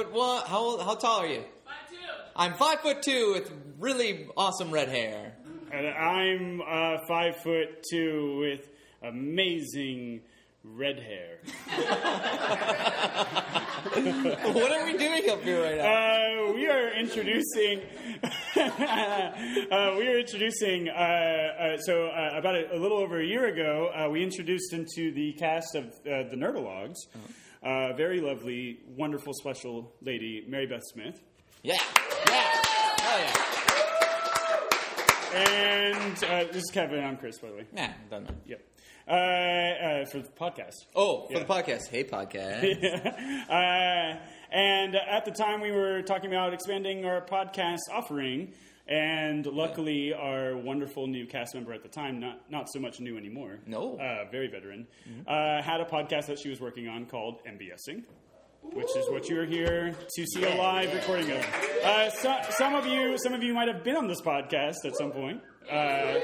five foot one. How old, how tall are you? Five two. I'm five foot two with really awesome red hair. And I'm uh, five foot two with amazing red hair. what are we doing up here right now? Uh, we are introducing. uh, we are introducing. Uh, uh, so uh, about a, a little over a year ago, uh, we introduced into the cast of uh, the Nerdologues. Uh, very lovely, wonderful, special lady, Mary Beth Smith. Yeah, yeah, hell yeah. And uh, this is Kevin. I'm Chris, by the way. Nah, doesn't matter. Yep. Uh, uh, for the podcast. Oh, for Yeah. the podcast. Hey, podcast. uh, and at the time, we were talking about expanding our podcast offering. And luckily, our wonderful new cast member at the time, not, not so much new anymore, No. uh, very veteran, uh, had a podcast that she was working on called MBSing, which is what you're here to see a live recording of. Uh, so, some of you, some of you might have been on this podcast at some point. Uh, uh,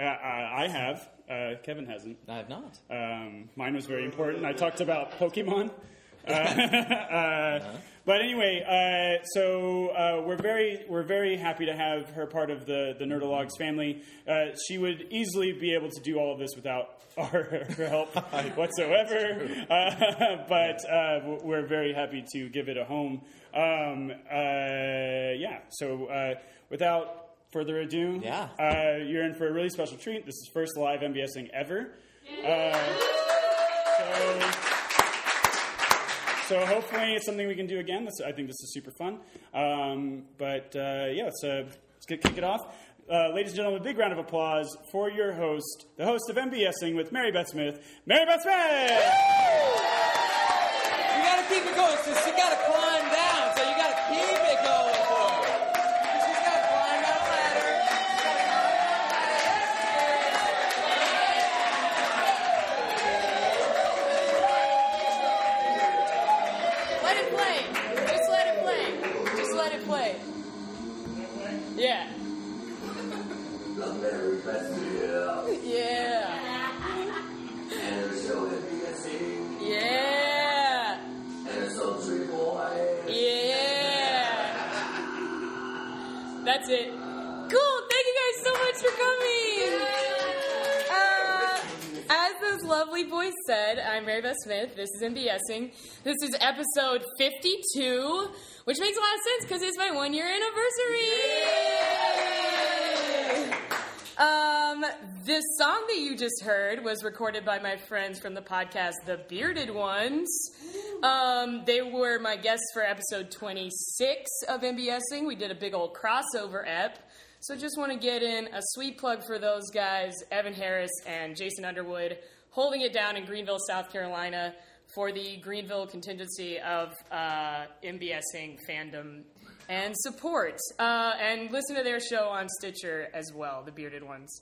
I have. Uh, Kevin hasn't. I have not. Um, mine was very important. I talked about Pokemon. Uh, uh, but anyway, uh, so uh, we're very we're very happy to have her part of the the Nerdologues family. Uh, she would easily be able to do all of this without our help whatsoever. Uh, but uh, we're very happy to give it a home. Um, uh, yeah. So uh, without further ado, Yeah. uh, you're in for a really special treat. This is first live MBSing ever. Uh, so, so hopefully it's something we can do again. This, I think this is super fun. Um, but uh, yeah, let's, let's get, kick it off. Uh, ladies and gentlemen, a big round of applause for your host, the host of MBSing with Mary Beth Smith, Mary Beth Smith! You gotta keep it going. So she gotta climb That's it. Cool. Thank you guys so much for coming. Uh, as those lovely boys said, I'm Mary Beth Smith. This is MBSing. This is episode 52, which makes a lot of sense because it's my one year anniversary. Um, this song that you just heard was recorded by my friends from the podcast The Bearded Ones. Um, they were my guests for episode 26 of MBSing. We did a big old crossover ep. So just want to get in a sweet plug for those guys, Evan Harris and Jason Underwood, holding it down in Greenville, South Carolina for the Greenville contingency of uh, MBSing fandom and support. Uh, and listen to their show on Stitcher as well, the Bearded Ones.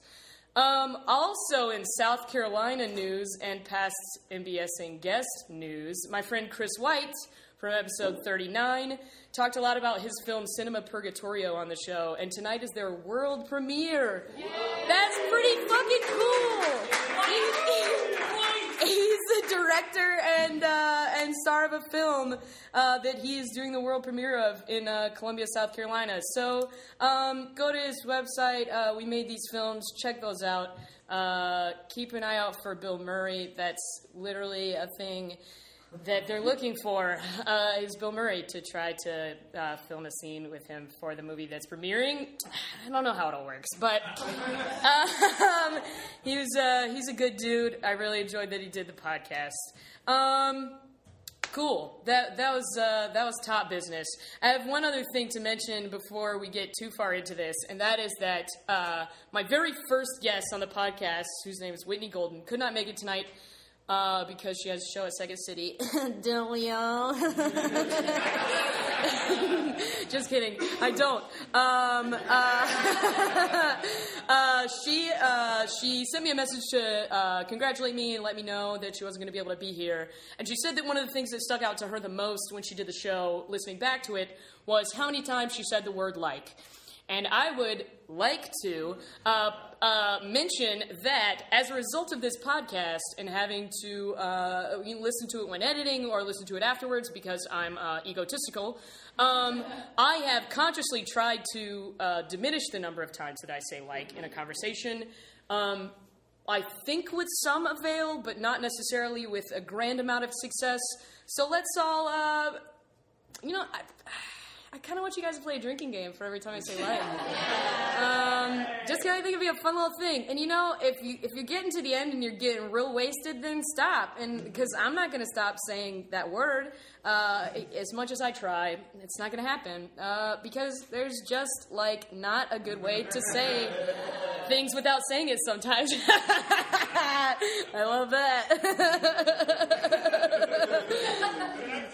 Um, also in South Carolina news and past MBSing guest news, my friend Chris White from episode 39 talked a lot about his film Cinema Purgatorio on the show, and tonight is their world premiere. That's pretty fucking cool. He's the director and uh, and star of a film uh, that he is doing the world premiere of in uh, Columbia, South Carolina. So um, go to his website. Uh, we made these films. Check those out. Uh, keep an eye out for Bill Murray. That's literally a thing that they're looking for uh, is Bill Murray to try to uh, film a scene with him for the movie that's premiering. I don't know how it all works, but um, he was uh, he's a good dude. I really enjoyed that he did the podcast. Um, cool. That that was uh, that was top business. I have one other thing to mention before we get too far into this, and that is that uh, my very first guest on the podcast, whose name is Whitney Golden, could not make it tonight. Uh, because she has a show at Second City. don't we all? Just kidding. I don't. Um, uh, uh, she uh, she sent me a message to uh, congratulate me and let me know that she wasn't going to be able to be here. And she said that one of the things that stuck out to her the most when she did the show, listening back to it, was how many times she said the word like. And I would like to uh, uh, mention that as a result of this podcast and having to uh, listen to it when editing or listen to it afterwards because I'm uh, egotistical, um, I have consciously tried to uh, diminish the number of times that I say like in a conversation. Um, I think with some avail, but not necessarily with a grand amount of success. So let's all, uh, you know, I, I kind of want you guys to play a drinking game for every time I say like. Um, just 'cause I think it'd be a fun little thing. And you know, if you if you're getting to the end and you're getting real wasted, then stop. And because I'm not going to stop saying that word, uh, as much as I try, it's not going to happen. Uh, because there's just like not a good way to say things without saying it sometimes. I love that.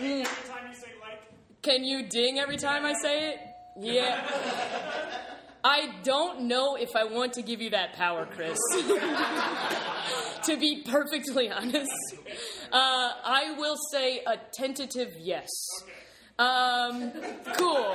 Every time you say like, Can you ding every time I say it? Yeah. I don't know if I want to give you that power, Chris. to be perfectly honest, uh, I will say a tentative yes. Um, cool.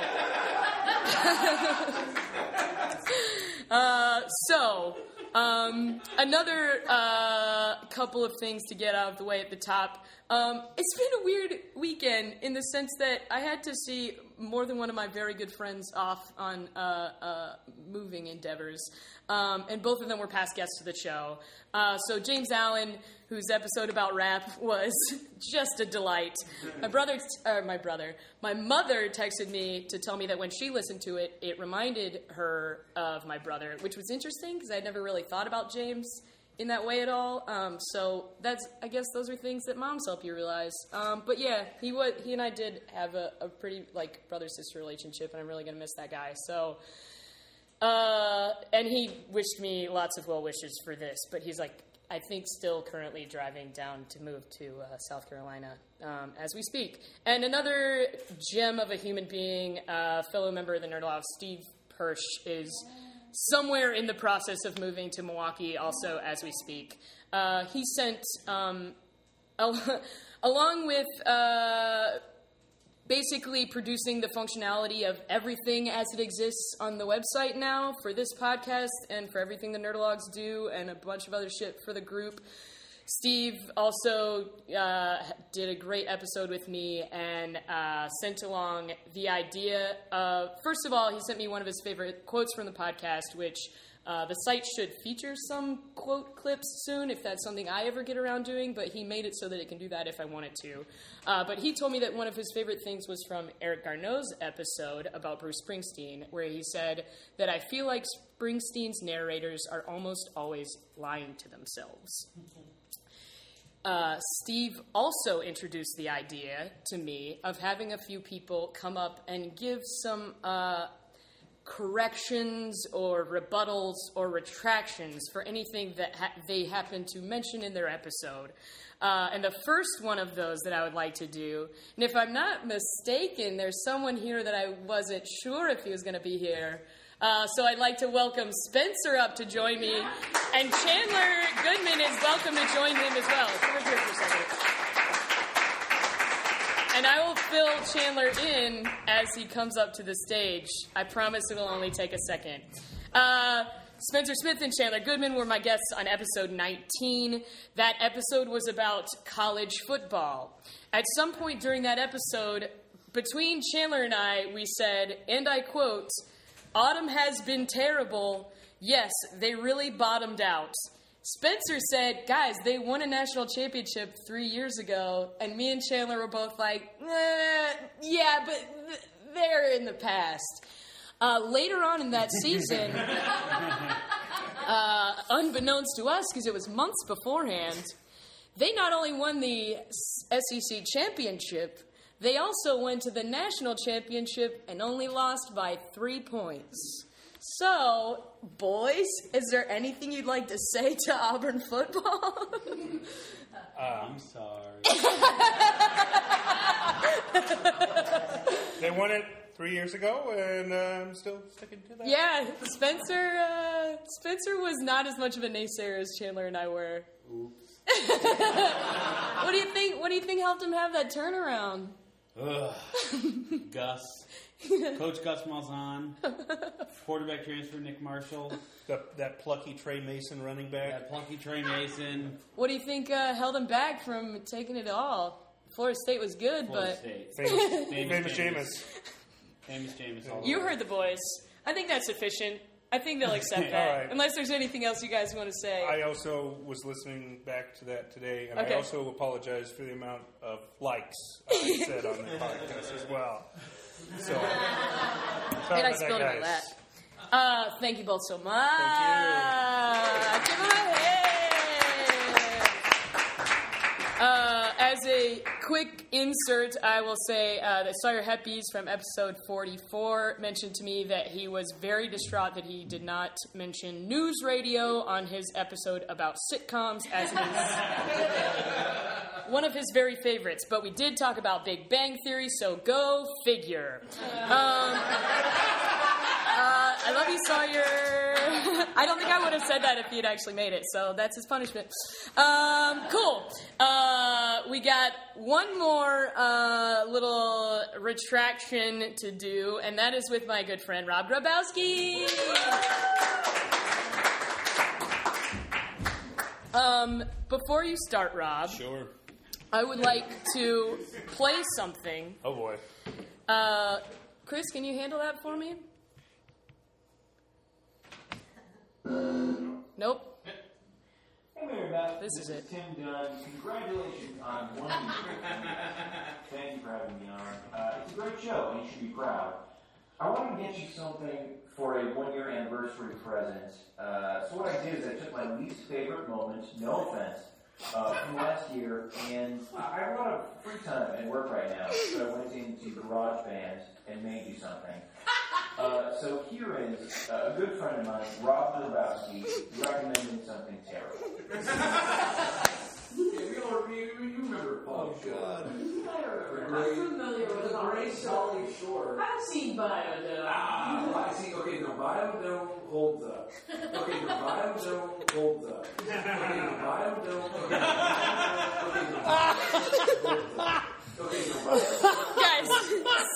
uh, so, um, another uh, couple of things to get out of the way at the top. Um, it's been a weird weekend in the sense that I had to see more than one of my very good friends off on uh, uh, moving endeavors, um, and both of them were past guests to the show. Uh, so James Allen, whose episode about rap was just a delight. My brother, or my brother, my mother texted me to tell me that when she listened to it, it reminded her of my brother, which was interesting because I'd never really thought about James in that way at all. Um, so that's, I guess, those are things that moms help you realize. Um, but yeah, he was, he and I did have a, a pretty like brother sister relationship, and I'm really gonna miss that guy. So. Uh, and he wished me lots of well wishes for this, but he's like, I think, still currently driving down to move to uh, South Carolina um, as we speak. And another gem of a human being, uh, fellow member of the Nerd Love, Steve Persh, is somewhere in the process of moving to Milwaukee, also as we speak. Uh, he sent, um, al- along with uh, basically producing the functionality of everything as it exists on the website now for this podcast and for everything the Nerdologues do and a bunch of other shit for the group. Steve also uh, did a great episode with me and uh, sent along the idea of, first of all, he sent me one of his favorite quotes from the podcast, which uh, the site should feature some quote clips soon if that's something I ever get around doing, but he made it so that it can do that if I want it to. Uh, but he told me that one of his favorite things was from Eric Garneau's episode about Bruce Springsteen, where he said that I feel like Springsteen's narrators are almost always lying to themselves. Uh, Steve also introduced the idea to me of having a few people come up and give some uh, corrections or rebuttals or retractions for anything that ha- they happen to mention in their episode. Uh, and the first one of those that I would like to do, and if I'm not mistaken, there's someone here that I wasn't sure if he was going to be here. Uh, so I'd like to welcome Spencer up to join me, and Chandler Goodman is welcome to join him as well. Come over here for a second. And I will fill Chandler in as he comes up to the stage. I promise it will only take a second. Uh, Spencer Smith and Chandler Goodman were my guests on episode 19. That episode was about college football. At some point during that episode, between Chandler and I, we said, and I quote, Auburn has been terrible. Yes, they really bottomed out. Spencer said, guys, they won a national championship three years ago, and me and Chandler were both like, eh, yeah, but th- they're in the past. Uh, later on in that season, uh, unbeknownst to us, because it was months beforehand, they not only won the SEC championship, they also went to the national championship and only lost by three points. So, boys, is there anything you'd like to say to Auburn football? I'm sorry. they won it three years ago, and uh, I'm still sticking to that. yeah, Spencer. Uh, Spencer was not as much of a naysayer as Chandler and I were. Oops. what do you think? What do you think helped him have that turnaround? Ugh. Gus. Coach Gus Malzahn, quarterback transfer Nick Marshall, That, that plucky Tre Mason running back. that plucky Tre Mason, What do you think uh, held him back from taking it all? Florida State was good, Florida but State. Famous, Famous famous Jameis. Jameis. Famous Jameis. you heard the boys. I think that's sufficient. I think they'll accept that. All right. Unless there's anything else you guys want to say. I also was listening back to that today, and Okay. I also apologize for the amount of likes I said on the podcast as well. So, sorry and I spilled that, guys. that. Uh, thank you both so much. Thank Give them a hand. Uh, as a quick insert, I will say uh, that Sawyer Heppies from episode 44 mentioned to me that he was very distraught that he did not mention news radio on his episode about sitcoms as his one of his very favorites. But we did talk about Big Bang Theory, so go figure. Um, uh, I love you, Sawyer. I don't think I would have said that if he had actually made it, so that's his punishment. Um, cool. Uh, we got one more uh, little retraction to do, and that is with my good friend Rob Grabowski. Um, before you start, Rob, Sure. I would like to play something. Oh boy. Uh, Chris, can you handle that for me? Nope. Hey, Mary Beth. This is it. Tim Dunn. Congratulations on one year. Thank you for having me on. Uh, it's a great show, and you should be proud. I wanted to get you something for a one-year anniversary present. Uh, so what I did is I took my least favorite moment, no offense, uh, from last year, and I I have a lot of free time at work right now, so I went into GarageBand and made you something. Uh, so here is uh, a good friend of mine, Rob Grabowski, recommending something terrible. Yeah, we all, you, you remember Paul oh, God. I'm familiar with the Great Solly Shore. I've seen Bio-Dome. Ah, I see. Okay, the Bio-Dome holds up. Okay, the Bio-Dome holds up. Okay, the Bio-Dome. Okay, okay, the Bio-Dome holds up. Okay. Guys,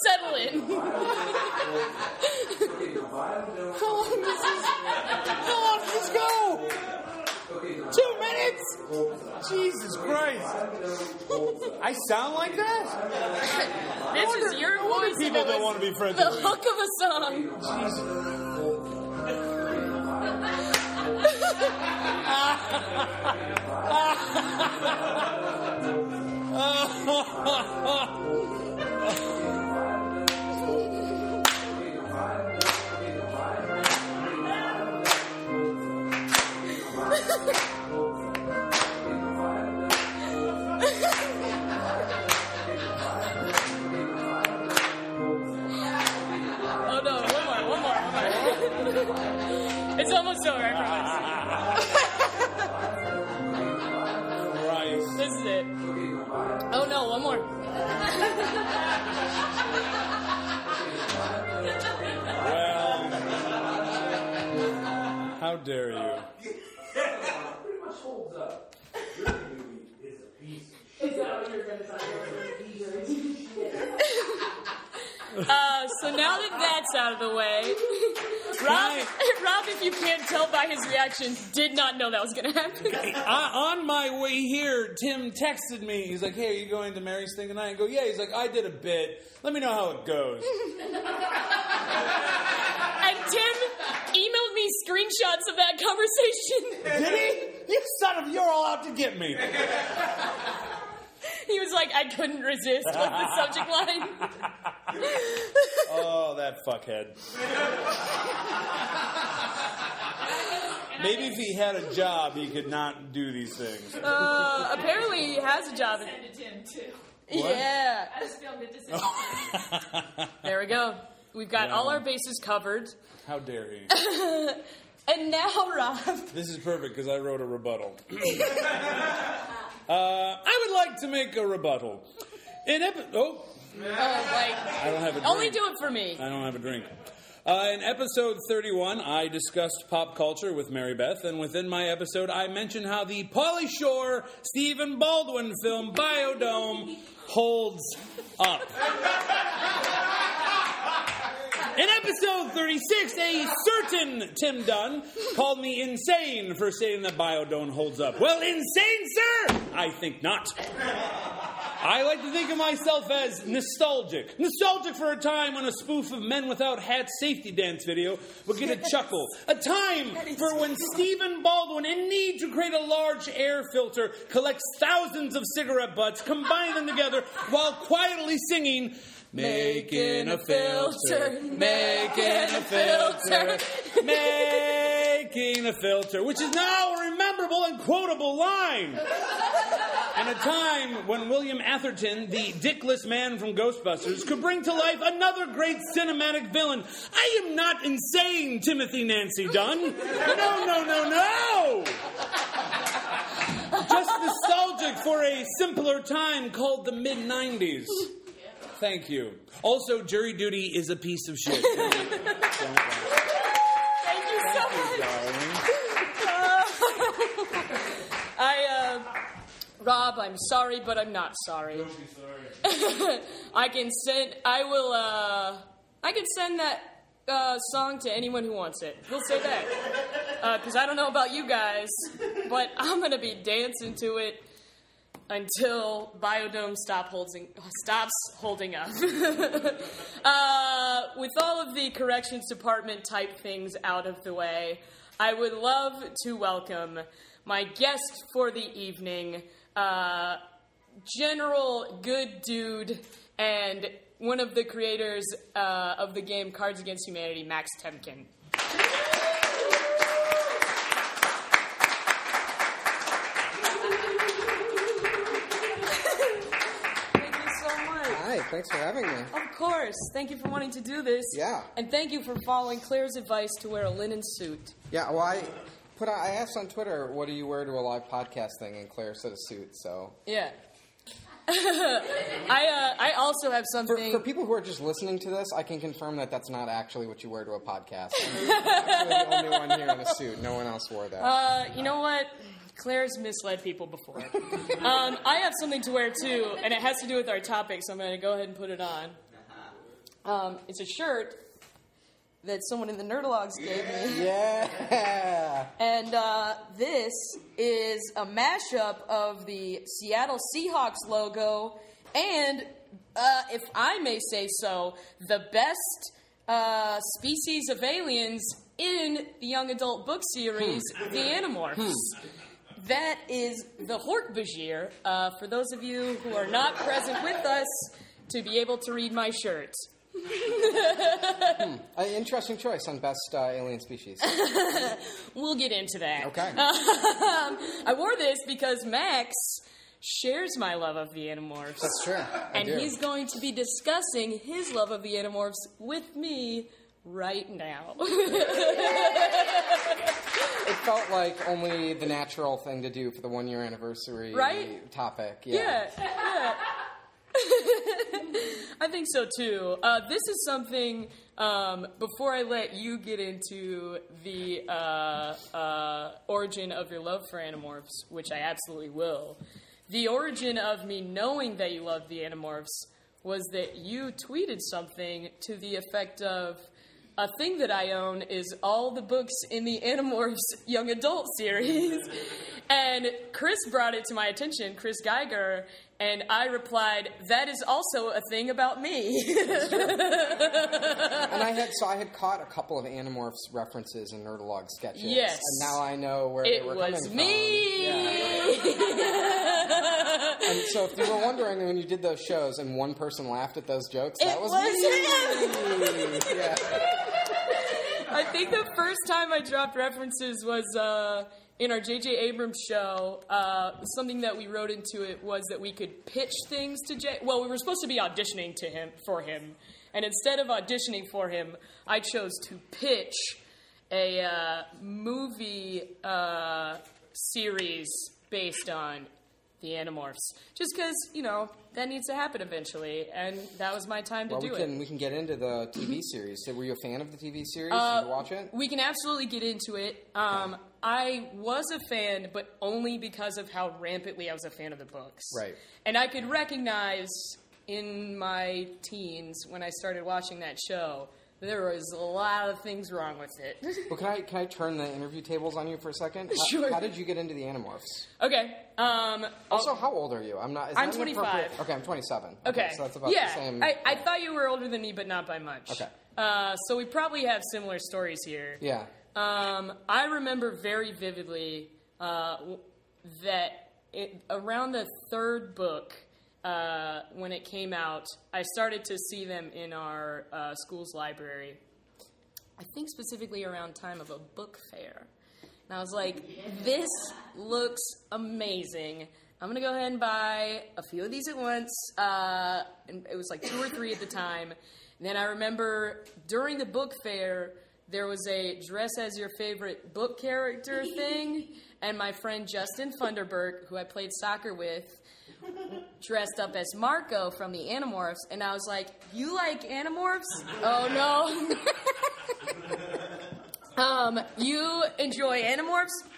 settle in. Okay, the Bio-Dome. How long does this? How long does this go? Two minutes? Jesus Christ! Bio-Dome holds up. I sound like that? This is your no wonder voice. people it don't was want to be friends The with me. hook of a song. Oh, it's almost over, I promise. No, one more. Well, how dare you? Pretty much holds up. Your movie is a piece of shit. Uh, so now that that's out of the way, Rob, Rob, if you can't tell by his reaction, did not know that was going to happen. I, on my way here, Tim texted me. He's like, "Hey, are you going to Mary's thing tonight?" I go, "Yeah." He's like, "I did a bit. Let me know how it goes." And Tim emailed me screenshots of that conversation. did he? You son of! You're all out to get me. He was like, I couldn't resist was the subject line. Oh, that fuckhead. Maybe if he had a job, he could not do these things. Uh, apparently he has a job. Send it to him too. Yeah. I just filmed it to send it. There we go. We've got all our bases covered. How dare he? And now, Rob. This is perfect because I wrote a rebuttal. Uh, I would like to make a rebuttal. In epi- oh, Oh, I don't have a drink. only do it for me. I don't have a drink. Uh, in episode 31, I discussed pop culture with Mary Beth, and within my episode, I mentioned how the Pauly Shore Stephen Baldwin film Bio-Dome holds up. In episode 36, a certain Tim Dunn called me insane for saying that Bio-Dome holds up. Well, insane, sir? I think not. I like to think of myself as nostalgic. Nostalgic for a time when a spoof of Men Without Hats safety dance video would get a chuckle. A time for when Stephen Baldwin, in need to create a large air filter, collects thousands of cigarette butts, combine them together while quietly singing, Making a filter, making a filter, making a filter, which is now a rememberable and quotable line. And a time when William Atherton, the dickless man from Ghostbusters, could bring to life another great cinematic villain. I am not insane, Timothy Nancy Dunn. No, no, no, no! Just nostalgic for a simpler time called the mid 90s. Thank you. Also, jury duty is a piece of shit. Thank you so much. I, uh, Rob, I'm sorry, but I'm not sorry. Don't be sorry. I can send. I will. Uh, I can send that uh, song to anyone who wants it. We'll say that. Because I don't know about you guys, but I'm gonna be dancing to it until Bio-Dome stop holding, stops holding up. uh, with all of the corrections department type things out of the way, I would love to welcome my guest for the evening, uh, General Good Dude, and one of the creators uh, of the game Cards Against Humanity, Max Temkin. Thanks for having me. Of course. Thank you for wanting to do this. Yeah. And thank you for following Claire's advice to wear a linen suit. Yeah, well, I put out, I asked on Twitter, what do you wear to a live podcast thing? And Claire said a suit, so. Yeah. I uh, I also have For, something. for people who are just listening to this, I can confirm that that's not actually what you wear to a podcast. Actually the only one here in a suit. No one else wore that. Uh, you know what? Claire's misled people before. um, I have something to wear too, and it has to do with our topic, so I'm going to go ahead and put it on. Um, it's a shirt that someone in the Nerdologues gave me. yeah. And uh, this is a mashup of the Seattle Seahawks logo and, uh, if I may say so, the best uh, species of aliens in the young adult book series, The Animorphs. That is the Hork-Bajir, uh, for those of you who are not present with us to be able to read my shirt. Uh, interesting choice on best uh, alien species. We'll get into that. Okay. Um, I wore this because Max shares my love of the Animorphs. That's true. I and do. he's going to be discussing his love of the Animorphs with me right now. It felt like only the natural thing to do for the one year anniversary Right? topic. yeah, yeah. I think so too. Uh, this is something. Um, before I let you get into the uh, uh, origin of your love for Animorphs, which I absolutely will, the origin of me knowing that you love the Animorphs was that you tweeted something to the effect of. A thing that I own is all the books in the Animorphs young adult series. And Chris brought it to my attention, Chris Geiger, and I replied, That is also a thing about me. And I had so I had caught a couple of Animorphs references in Nerdologue sketches. Yes. And now I know where it they were going. It was coming me. from. Yeah. And so if you were wondering when you did those shows and one person laughed at those jokes, It that was, was me. yeah. I think the first time I dropped references was uh, in our J.J. Abrams show. Uh, something that we wrote into it was that we could pitch things to J. Well, we were supposed to be auditioning to him for him, and instead of auditioning for him, I chose to pitch a uh, movie uh, series based on the Animorphs, just because you know that needs to happen eventually, and that was my time to Well, we do can it. we can get into the TV series. So were you a fan of the TV series? Uh, Did you watch it? We can absolutely get into it. Um, I was a fan, but only because of how rampantly I was a fan of the books. Right. And I could recognize in my teens when I started watching that show there was a lot of things wrong with it. Well, can I can I turn the interview tables on you for a second? How- Sure. How, did you get into the Animorphs? okay. Um, Also, how old are you? I'm not. Is I'm 25. Okay, I'm 27. Okay. so that's about yeah, the same. I, I thought you were older than me, but not by much. Okay. Uh, so we probably have similar stories here. yeah. Um, I remember very vividly uh, that it, around the third book, uh, when it came out, I started to see them in our uh, school's library. I think specifically around time of a book fair. And I was like, this looks amazing. I'm gonna go ahead and buy a few of these at once. Uh, and it was like two or three at the time. And then I remember during the book fair, there was a dress as your favorite book character thing, and my friend Justin Funderburk, who I played soccer with, dressed up as Marco from the Animorphs, and I was like, "You like Animorphs? Oh no." um, you enjoy Animorphs?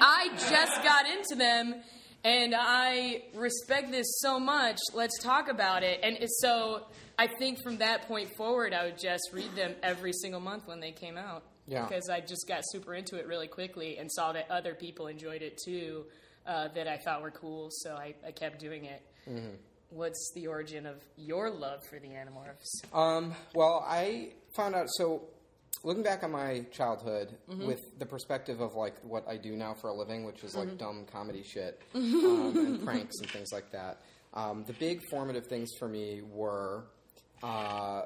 I just got into them, and I respect this so much. Let's talk about it. And so I think from that point forward, I would just read them every single month when they came out. Yeah. Because I just got super into it really quickly and saw that other people enjoyed it too, uh, that I thought were cool. So I, I kept doing it. What's the origin of your love for the Animorphs? Um, well, I found out. So, looking back on my childhood Mm-hmm. with the perspective of like what I do now for a living, which is like Mm-hmm. dumb comedy shit um, and pranks and things like that. Um, the big formative things for me were uh,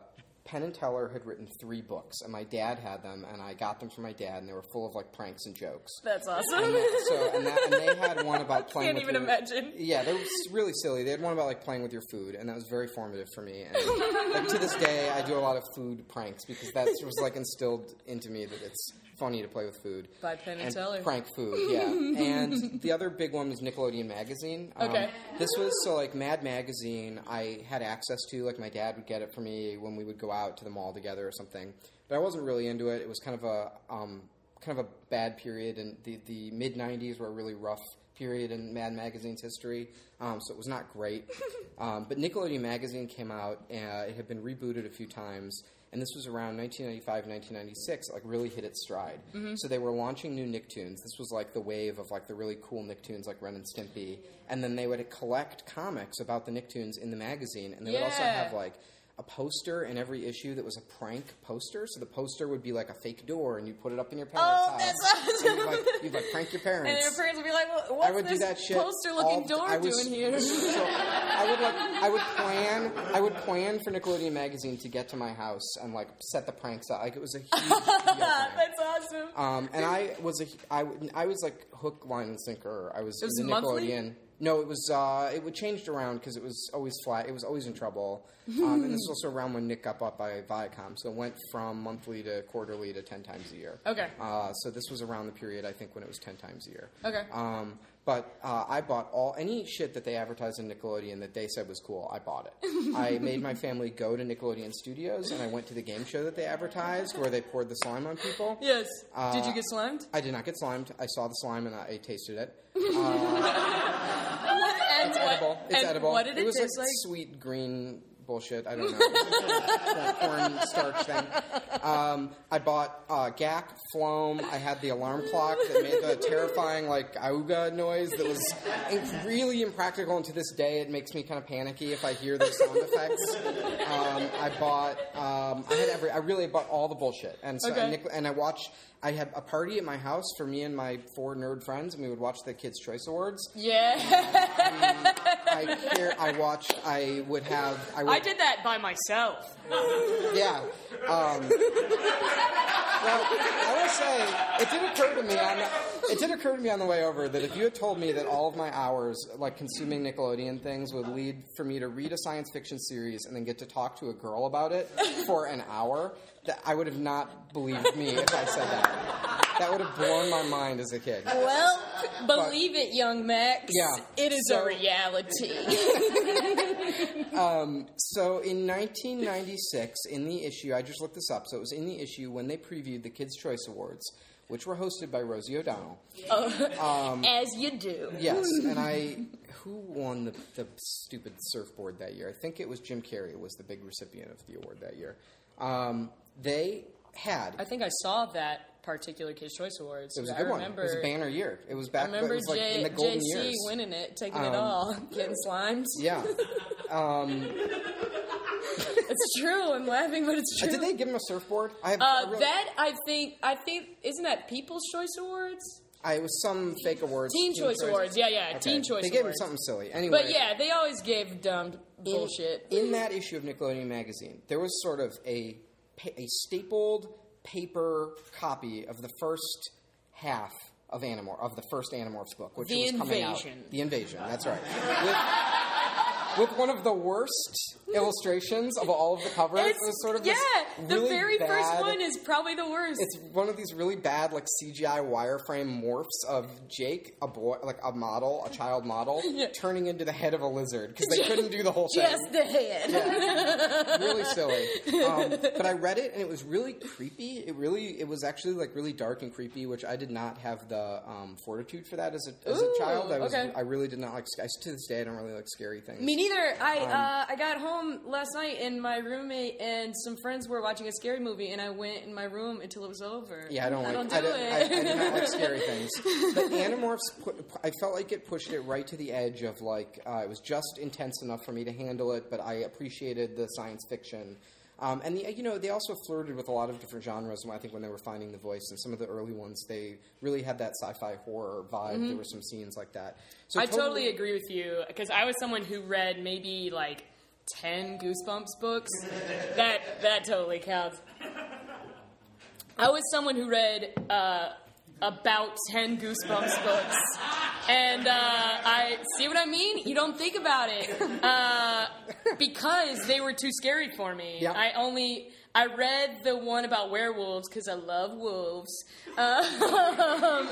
Penn and Teller had written three books, and my dad had them, and I got them from my dad, and they were full of like pranks and jokes. That's awesome. And that- so, and, that, and they had one about playing. Can't with even your- imagine. Yeah, they were really silly. They had one about like playing with your food, and that was very formative for me. And like, to this day, I do a lot of food pranks because that was like instilled into me that it's funny to play with food. By Penn and and Teller. prank food, yeah. and the other big one was Nickelodeon magazine. Um, Okay. This was so like Mad Magazine. I had access to like my dad would get it for me when we would go out to the mall together or something. But I wasn't really into it. It was kind of a um, kind of a bad period, and the the mid '90s were a really rough period in Mad Magazine's history. Um, so it was not great. Um, but Nickelodeon magazine came out. Uh, it had been rebooted a few times. And this was around 1995, 1996, like really hit its stride. Mm-hmm. So they were launching new Nicktoons. This was like the wave of like the really cool Nicktoons like Ren and Stimpy. And then they would collect comics about the Nicktoons in the magazine. And they would also have like a poster in every issue that was a prank poster. So the poster would be like a fake door, and you put it up in your parents' Oh, house. that's you'd like, you'd like prank your parents. And your parents would be like, "What- "What's I would this do that shit. poster-looking door I was- doing here?" So I would like I would plan I would plan for Nickelodeon magazine to get to my house and like set the pranks out. Like it was a huge. That's awesome. Um, and I was a I, I was like hook, line, and sinker. I was, It was in the monthly? No, it was uh, it changed around because it was always flat. It was always in trouble. Um, and this was also around when Nick got bought by Viacom, so it went from monthly to quarterly to ten times a year. Okay. Uh, so this was around the period I think when it was ten times a year. Okay. Um, but uh, I bought all any shit that they advertised in Nickelodeon that they said was cool. I bought it. I made my family go to Nickelodeon Studios, and I went to the game show that they advertised, where they poured the slime on people. Yes. Uh, Did you get slimed? I did not get slimed. I saw the slime and I, I tasted it. And It's edible. It's edible. What did it, was taste like, like? sweet green bullshit. I don't know. corn, corn starch thing. Um, I bought uh, Gak Floam. I had the alarm clock that made the terrifying like auga noise that was really impractical. And to this day, it makes me kind of panicky if I hear those sound effects. Um, I bought. Um, I had every. I really bought all the bullshit. And so Okay. and, Nic- and I watched. I had a party at my house for me and my four nerd friends, and we would watch the Kids' Choice Awards. Yeah. I hear, I watch. I would have. I, would, I did that by myself. Yeah. Um, well, I will say it did occur to me on the, it did occur to me on the way over that if you had told me that all of my hours like consuming Nickelodeon things would lead for me to read a science fiction series and then get to talk to a girl about it for an hour, that I would have not believed me if I said that. That would have blown my mind as a kid. Well, believe it, young Max. Yeah. It is So- a reality. Um, so in 1996, in the issue, I just looked this up. So it was in the issue when they previewed the Kids' Choice Awards, which were hosted by Rosie O'Donnell. As you do. Yes, and I who won the, the stupid surfboard that year? I think it was Jim Carrey was the big recipient of the award that year. Um, they had. I think I saw that particular Kids Choice Awards. it was a I good one. remember, It was a banner year. It was back. I remember it was like J- in the golden JC years. winning it, taking it Um, all, getting slimed. Yeah. Um, It's true. I'm laughing, but it's true. did they give him a surfboard? I have, I Uh, really- that I think I think isn't that People's Choice Awards? I, it was some fake awards. Teen Choice Awards. Yeah, yeah, Okay. Teen Choice They gave Awards. him something silly. Anyway. But yeah, they always gave dumb bullshit. In that issue of Nickelodeon magazine, there was sort of a a stapled paper copy of the first half of Animor of the first Animorphs book, which The was coming out. The Invasion. The Invasion. That's right. With, with one of the worst illustrations of all of the covers. It's- it was sort of yeah, this the very first one is probably the worst. It's one of these really bad, like CGI wireframe morphs of Jake, a boy, like a model, a child model, Yeah. turning into the head of a lizard because they couldn't do the whole thing just the head. really silly. Um, but I read it and it was really creepy. It really, it was actually like really dark and creepy, which I did not have the um, fortitude for that as a as Ooh, a child. I was, okay. I really did not like. I, to this day, I don't really like scary things. Me neither. I Um, uh, I got home last night and my roommate and some friends were watching a scary movie and I went in my room until it was over. Yeah, I don't I like. don't do I, don't- it. I, I do not like scary things. But Animorphs, put, I felt like it pushed it right to the edge of like uh, it was just intense enough for me to handle it, but I appreciated the science fiction. Um, and the, you know they also flirted with a lot of different genres. I think when they were finding the voice, and some of the early ones, they really had that sci-fi horror vibe. There were some scenes like that. So Mm-hmm. I totally agree with you because I was someone who read maybe like ten Goosebumps books. that that totally counts. I was someone who read uh, about ten Goosebumps books, and uh, I see what I mean. You don't think about it uh, because they were too scary for me. Yeah. I only. I read the one about werewolves because I love wolves. Um,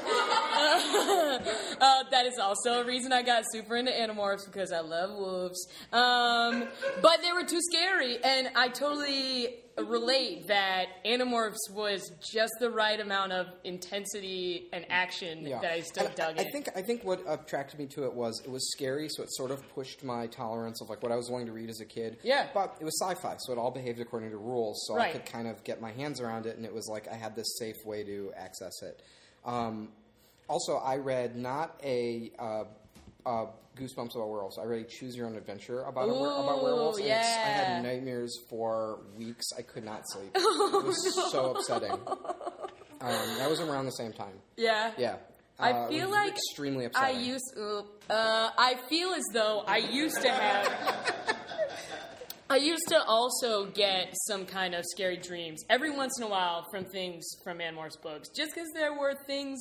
uh, that is also a reason I got super into Animorphs because I love wolves. Um, but they were too scary, and I totally relate that Animorphs was just the right amount of intensity and action that I still And dug I, it. I think I think what attracted me to it was it was scary, so it sort of pushed my tolerance of like what I was willing to read as a kid. Yeah. but it was sci-fi, so it all behaved according to rules, so I could kind of get my hands around it, and it was like I had this safe way to access it. Um, also, I read not a. Uh, uh, Goosebumps about werewolves. I read Choose Your Own Adventure about wer- about Ooh, werewolves. and it's- I had nightmares for weeks. I could not sleep. it was so upsetting. Um, that was around the same time. yeah. Yeah. I Uh, feel like extremely upsetting. I used. Uh, I feel as though I used to have. I used to also get some kind of scary dreams every once in a while from things from Animorphs books, just because there were things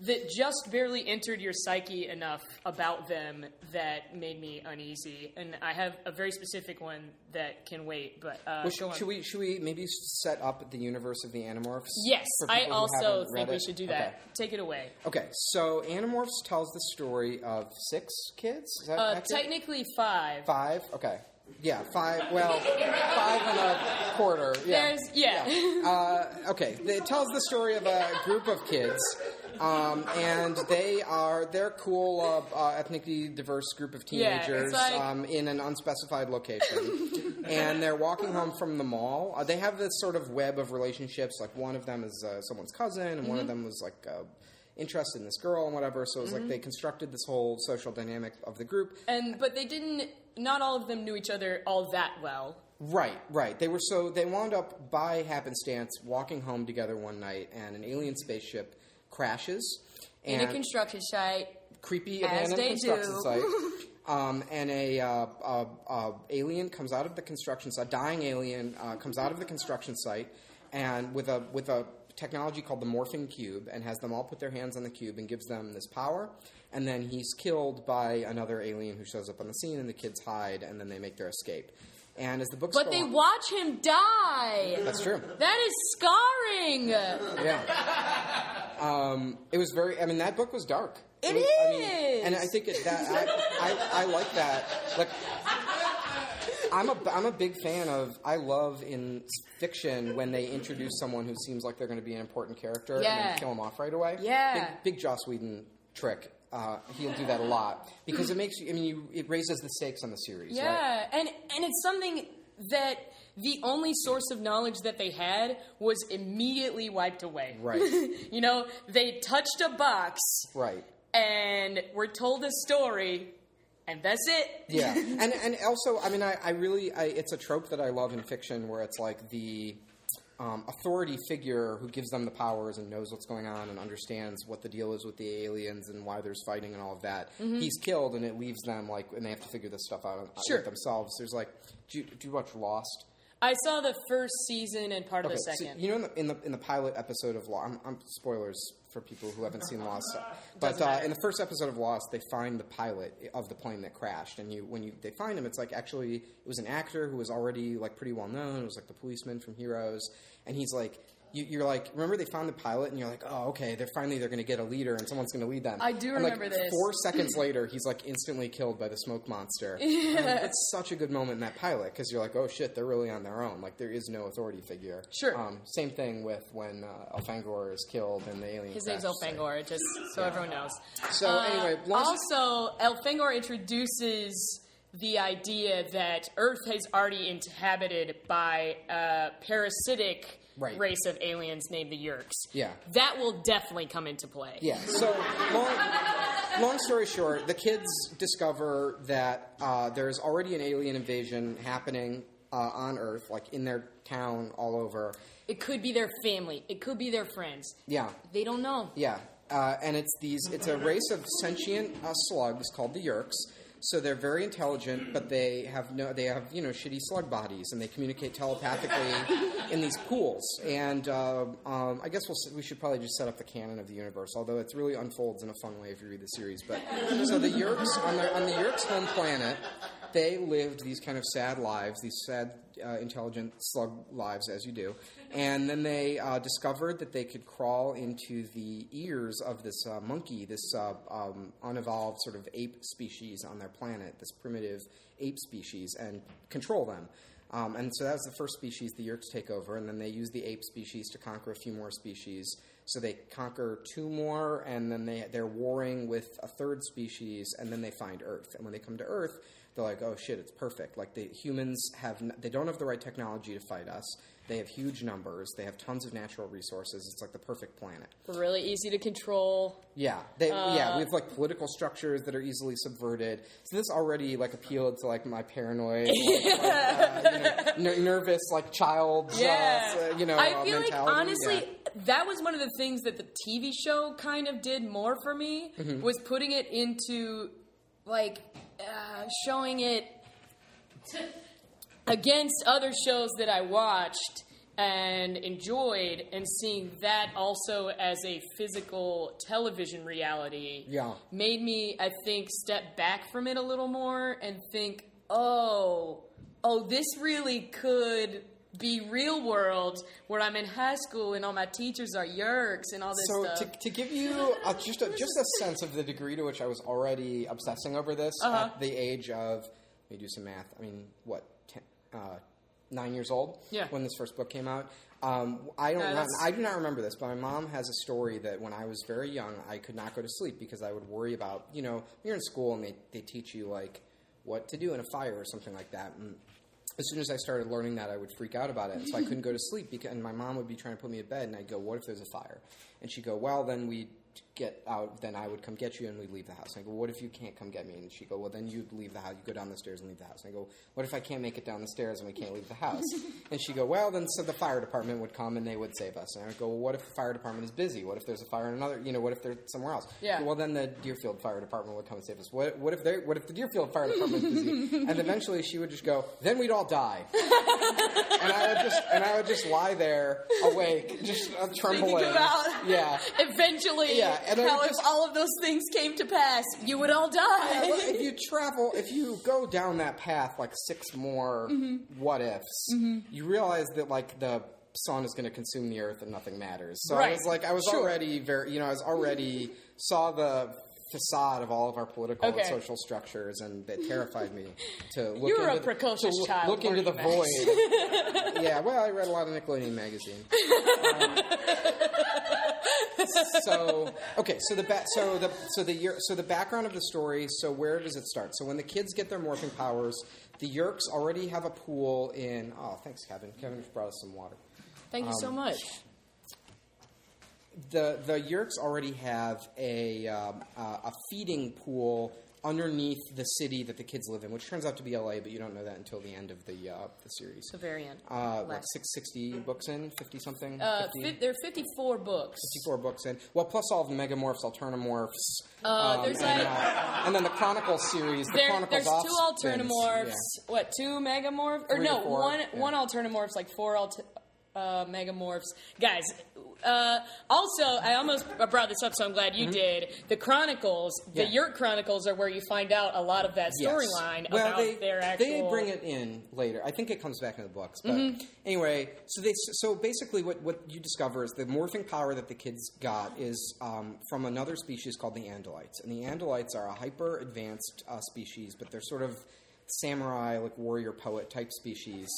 that just barely entered your psyche enough about them that made me uneasy. And I have a very specific one that can wait, but uh, Well, go sh- on. should we should we maybe set up the universe of the Animorphs? Yes, I also think we should do Okay. that. Take it away. Okay, so Animorphs tells the story of six kids. Is that Uh, technically five. five? Okay, yeah, five. Well, five and a quarter. Yeah. There's yeah. Uh, okay, it tells the story of a group of kids, um, and they are they're cool, uh, uh, ethnically diverse group of Yeah, it's teenagers like- um, in an unspecified location, and they're walking home from the mall. Uh, they have this sort of web of relationships. Like one of them is uh, someone's cousin, and one of Mhm. them was like. Uh, interested in this girl and whatever so it was like they constructed this whole social dynamic of the group And but they didn't. Not all of them knew each other all that well. Right, right. They were so they wound up by happenstance walking home together one night, and an alien spaceship crashes. In a construction site. creepy as abandoned they construction do. site. Um, and a uh, uh, uh, alien comes out of the construction site. A dying alien uh, comes out of the construction site, and with a with a technology called the morphing cube, and has them all put their hands on the cube and gives them this power. And then he's killed by another alien who shows up on the scene, and the kids hide, and then they make their escape. And as the books But they on- watch him die. That's true. That is scarring. Yeah. Um, it was very. I mean, that book was dark. It was, I mean, and I think it, that I, I, I like that. Like, I'm a I'm a big fan of. I love in fiction when they introduce someone who seems like they're going to be an important character and then kill them off right away. Yeah. Big, big Joss Whedon trick. Uh, he'll do that a lot because it makes you. I mean, you, it raises the stakes on the series. Right? Yeah, and and it's something that the only source of knowledge that they had was immediately wiped away. Right. you know, they touched a box Right. and were told a story, and that's it. Yeah, and and also, I mean, I, I really, I, it's a trope that I love in fiction, where it's like the um, authority figure who gives them the powers and knows what's going on and understands what the deal is with the aliens and why there's fighting and all of that. He's killed, and it leaves them like, and they have to figure this stuff out Mm-hmm. Sure. themselves. There's like, do you, do you watch Lost? I saw the first season and part of the so second. you know, in the, in the in the pilot episode of Lost, I'm, I'm spoilers for people who haven't seen Lost, but uh, in the first episode of Lost, they find the pilot of the plane that crashed, and you when you they find him, it's like actually it was an actor who was already like pretty well known. It was like the policeman from Heroes, and he's like. You, you're like, remember they found the pilot, and you're like, oh, okay, they're finally they're going to get a leader, and someone's going to lead them. I do And, like, remember this. Four seconds later, he's like instantly killed by the smoke monster. And, it's such a good moment in that pilot because you're like, oh shit, they're really on their own. Like there is no authority figure. Sure. Um, same thing with when uh, Elfangor is killed and the alien. His name's crashes. Elfangor, just so everyone knows. So Uh, anyway, also Elfangor introduces the idea that Earth is already inhabited by a parasitic Right. race of aliens named the Yeerks. Yeah. That will definitely come into play. Yeah. So long, long story short, the kids discover that uh, there's already an alien invasion happening uh, on Earth, like in their town, all over. It could be their family. It could be their friends. Yeah. They don't know. Yeah, uh, and it's these. It's a race of sentient uh, slugs called the Yeerks. So they're very intelligent, but they have no. They have you know shitty slug bodies, and they communicate telepathically in these pools. And uh, um, I guess we'll, we should probably just set up the canon of the universe, although it really unfolds in a fun way if you read the series. But so the Yeerks on the on the Yeerks' home planet, they lived these kind of sad lives, these sad, uh, intelligent slug lives, as you do. And then they uh, discovered that they could crawl into the ears of this uh, monkey, this uh, um, unevolved sort of ape species on their planet, this primitive ape species, and control them. Um, and so that was the first species the Yeerks take over, and then they use the ape species to conquer a few more species. So they conquer two more, and then they they're warring with a third species, and then they find Earth. And when they come to Earth, they're like, "Oh shit, it's perfect! Like the humans have n- they don't have the right technology to fight us. They have huge numbers. They have tons of natural resources. It's like the perfect planet." Really easy to control. Yeah, they, yeah, we have like political structures that are easily subverted. So this already like appealed to like my paranoid, like, like, uh, you know, ner- nervous like child, Yeah. uh, you know, I uh, feel like honestly, Yeah. that was one of the things that the TV show kind of did more for me Mm-hmm. was putting it into like uh, showing it against other shows that I watched and enjoyed, and seeing that also as a physical television reality Yeah. made me, I think, step back from it a little more and think, oh, oh, this really could be real world where I'm in high school and all my teachers are yeerks and all this So stuff. to, to give you a, just a, just a sense of the degree to which I was already obsessing over this Uh-huh. at the age of let me do some math. I mean, what ten, uh, nine years old? Yeah. When this first book came out. Um, I don't. I do not remember this, but my mom has a story that when I was very young, I could not go to sleep because I would worry about. You know, you're in school and they they teach you like what to do in a fire or something like that. And as soon as I started learning that, I would freak out about it, and so I couldn't go to sleep. Because, and my mom would be trying to put me to bed, and I'd go, "What if there's a fire?" And she'd go, "Well, then we'd get out. Then I would come get you, and we'd leave the house." And I go, "What if you can't come get me?" And she'd go, "Well, then you'd leave the house. You go down the stairs and leave the house." And I go, "What if I can't make it down the stairs and we can't leave the house?" and she'd go, "Well, then so the fire department would come and they would save us." And I would go, "Well, what if the fire department is busy? What if there's a fire in another? You know, what if they're somewhere else?" Yeah. Well, then the Deerfield Fire Department would come and save us. What, what if they? What if the Deerfield Fire Department is busy? and eventually, she would just go. Then we'd all die. and I would just and I would just lie there awake, just uh, trembling. about- Yeah. Eventually, Yeah, and how if just- all of those things came to pass, you would all die. Well, if you travel, if you go down that path like six more Mm-hmm. what ifs, you realize that like the sun is going to consume the earth and nothing matters. So I was like, I was Sure. already very, you know, I was already saw the facade of all of our political Okay. and social structures, and it terrified me to look. You were a into the- precocious to child, Look into the void. yeah, well, I read a lot of Nickelodeon magazine. Um, so okay, so the ba- so the so the year so the background of the story. So where does it start? So when the kids get their morphing powers, the Yeerks already have a pool in. Oh, thanks, Kevin. Kevin brought us some water. Thank you so Um, much. the the Yeerks already have a um, uh, a feeding pool underneath the city that the kids live in, which turns out to be LA, but you don't know that until the end of the uh, the series. The very end. Uh, like six sixty books in, fifty something. Uh, 50? fi- there are 54 books. 54 books in. Well, plus all of the Megamorphs, Alternamorphs. Uh, there's and, like- uh, and then the Chronicle series, the There, Chronicles there's two. Alternamorphs. Yeah. What, two Megamorphs? Or Three no, four, one yeah. one Alternamorphs, like four alt- uh, Megamorphs. Guys, uh, also, I almost brought this up, so I'm glad you did. The Chronicles, the Mm-hmm. Yeah. Yeerk Chronicles, are where you find out a lot of that storyline Yes. well, about they, their actual. They bring it in later. I think it comes back in the books. But Mm-hmm. anyway, so they so basically what, what you discover is the morphing power that the kids got is um, from another species called the Andalites. And the Andalites are a hyper advanced uh, species, but they're sort of samurai, like warrior poet type species.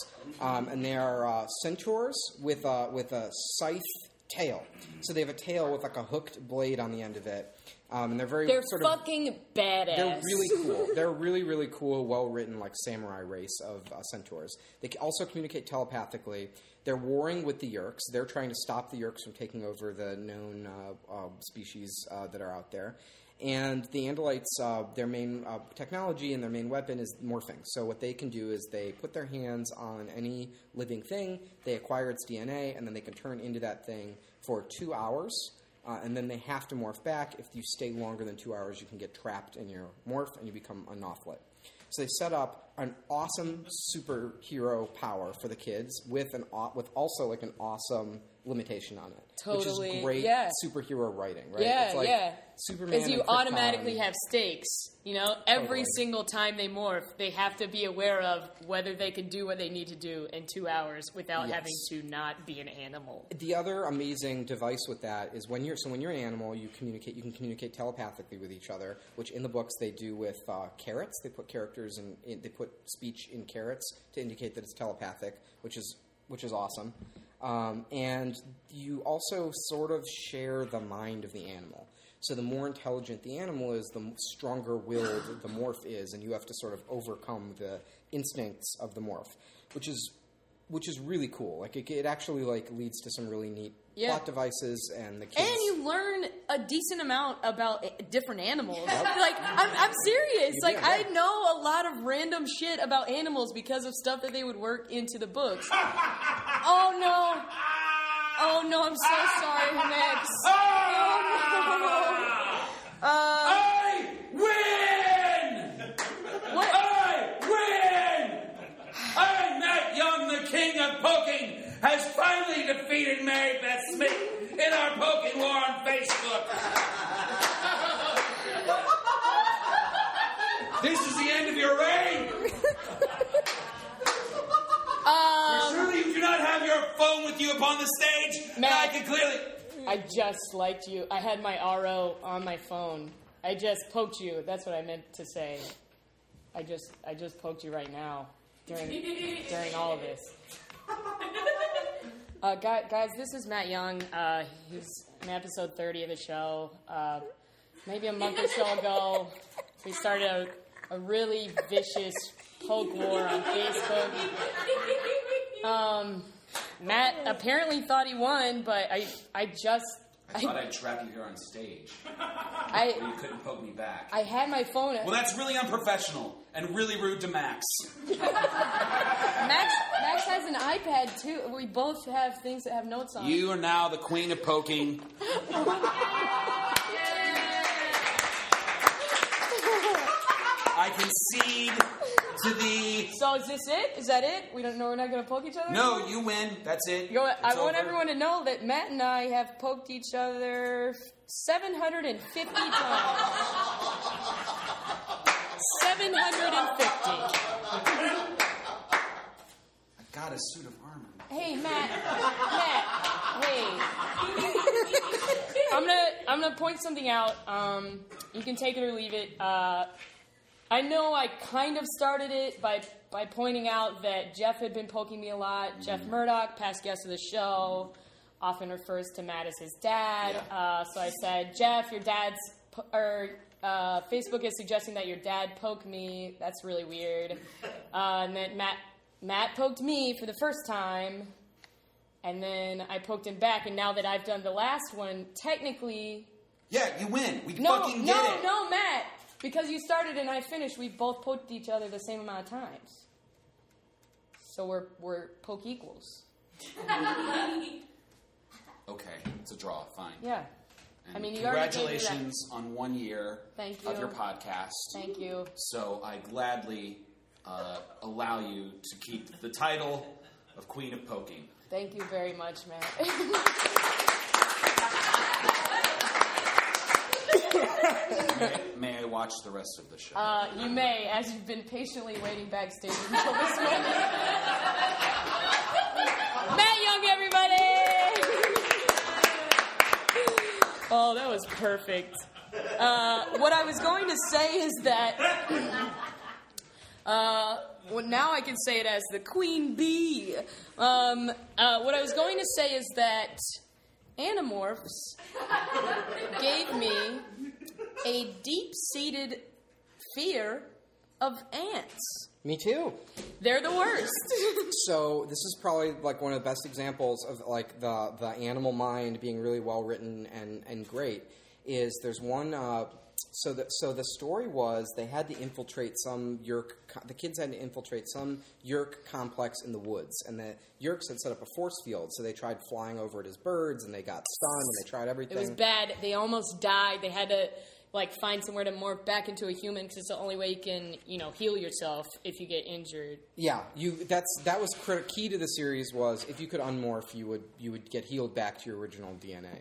Um, and they are uh, centaurs with a, with a scythe tail. So they have a tail with like a hooked blade on the end of it. Um, and they're very They're sort of fucking badass. they're really cool. They're really, really cool, well written, like samurai race of uh, centaurs. They also communicate telepathically. They're warring with the Yeerks. They're trying to stop the Yeerks from taking over the known uh, uh, species uh, that are out there. And the Andalites, uh, their main uh, technology and their main weapon is morphing. So what they can do is they put their hands on any living thing, they acquire its DNA, and then they can turn into that thing for two hours. Uh, and then they have to morph back. If you stay longer than two hours, you can get trapped in your morph and you become a Nothlit. So they set up an awesome superhero power for the kids with an with also like an awesome limitation on it, which is great yeah. superhero writing, right? Yeah, it's like yeah. Superman Because you and Krypton. automatically have stakes. You know, every Totally. single time they morph, they have to be aware of whether they can do what they need to do in two hours without Yes. having to not be an animal. The other amazing device with that is when you're so when you're an animal, you communicate. You can communicate telepathically with each other, which in the books they do with uh, carrots. They put characters in, in. They put speech in carrots to indicate that it's telepathic, which is which is awesome. Um, and you also sort of share the mind of the animal. So the more intelligent the animal is, the stronger willed the morph is, and you have to sort of overcome the instincts of the morph, which is which is really cool. Like it, it actually like leads to some really neat Yeah. plot devices, and the kids. And you learn a decent amount about eh, different animals. like, I'm, I'm serious. You like, do, I know a lot of random shit about animals because of stuff that they would work into the books. oh no. Oh no, I'm so sorry, Max. Oh no. Uh, I win! what? I win! I, Matt Young, the king of poking, has finally defeated Mary Beth Smith in our poking war on Facebook. this is the end of your reign. Um, Surely you do not have your phone with you upon the stage. And I Matt. can clearly. I just liked you. I had my RO on my phone. I just poked you. That's what I meant to say. I just I just poked you right now during during all of this. Uh, guys, this is Matt Young. Uh, he's in episode 30 of the show. Uh, maybe a month or so ago, we started a, a really vicious poke war on Facebook. Um, Matt apparently thought he won, but I I just I thought I'd trap you here on stage, but I you couldn't poke me back. I had my phone. Well, that's really unprofessional and really rude to Max. Max Max has an iPad too. We both have things that have notes on. You are now the queen of poking. I concede to the. So is this it? Is that it? We don't know. We're not going to poke each other. No, you win. That's it. You know? I It's want everyone to know that Matt and I have poked each other 750 times. 750. I got a suit of armor. Hey Matt, Matt, hey. I'm gonna I'm gonna point something out. Um, you can take it or leave it. Uh, I know I kind of started it by by pointing out that Jeff had been poking me a lot. Jeff Murdoch, past guest of the show. often refers to Matt as his dad. Uh, so I said, Jeff, your dad's po- or uh, Facebook is suggesting that your dad poked me. That's really weird. Uh, and then Matt Matt poked me for the first time, and then I poked him back. And now that I've done the last one, technically, Yeah, you win. We no, fucking no, get it. no, Matt, because you started and I finished, we both poked each other the same amount of times. So we're we're poke equals. Okay, it's a draw. Fine. Yeah. And I mean, you already gave me that. congratulations on one year Thank of your podcast. Thank you. So I gladly uh, allow you to keep the title of Queen of Poking. Thank you very much, Matt. May, may I watch the rest of the show? uh, you may, as you've been patiently waiting backstage until this moment. Matt Young, everybody! oh, that was perfect. Uh, what I was going to say is that. Uh, well, now I can say it as the queen bee. Um, uh, what I was going to say is that Animorphs gave me a deep seated fear of ants. Me too. They're the worst. So this is probably like one of the best examples of like the the animal mind being really well written and and great. Is there's one. Uh, so the so the story was they had to infiltrate some Yeerk. The kids had to infiltrate some Yeerk complex in the woods, and the Yeerks had set up a force field. So they tried flying over it as birds, and they got stunned, and they tried everything. It was bad. They almost died. They had to like find somewhere to morph back into a human because it's the only way you can, you know, heal yourself if you get injured. Yeah, you. That's that was crit- key to the series was if you could unmorph, you would you would get healed back to your original DNA.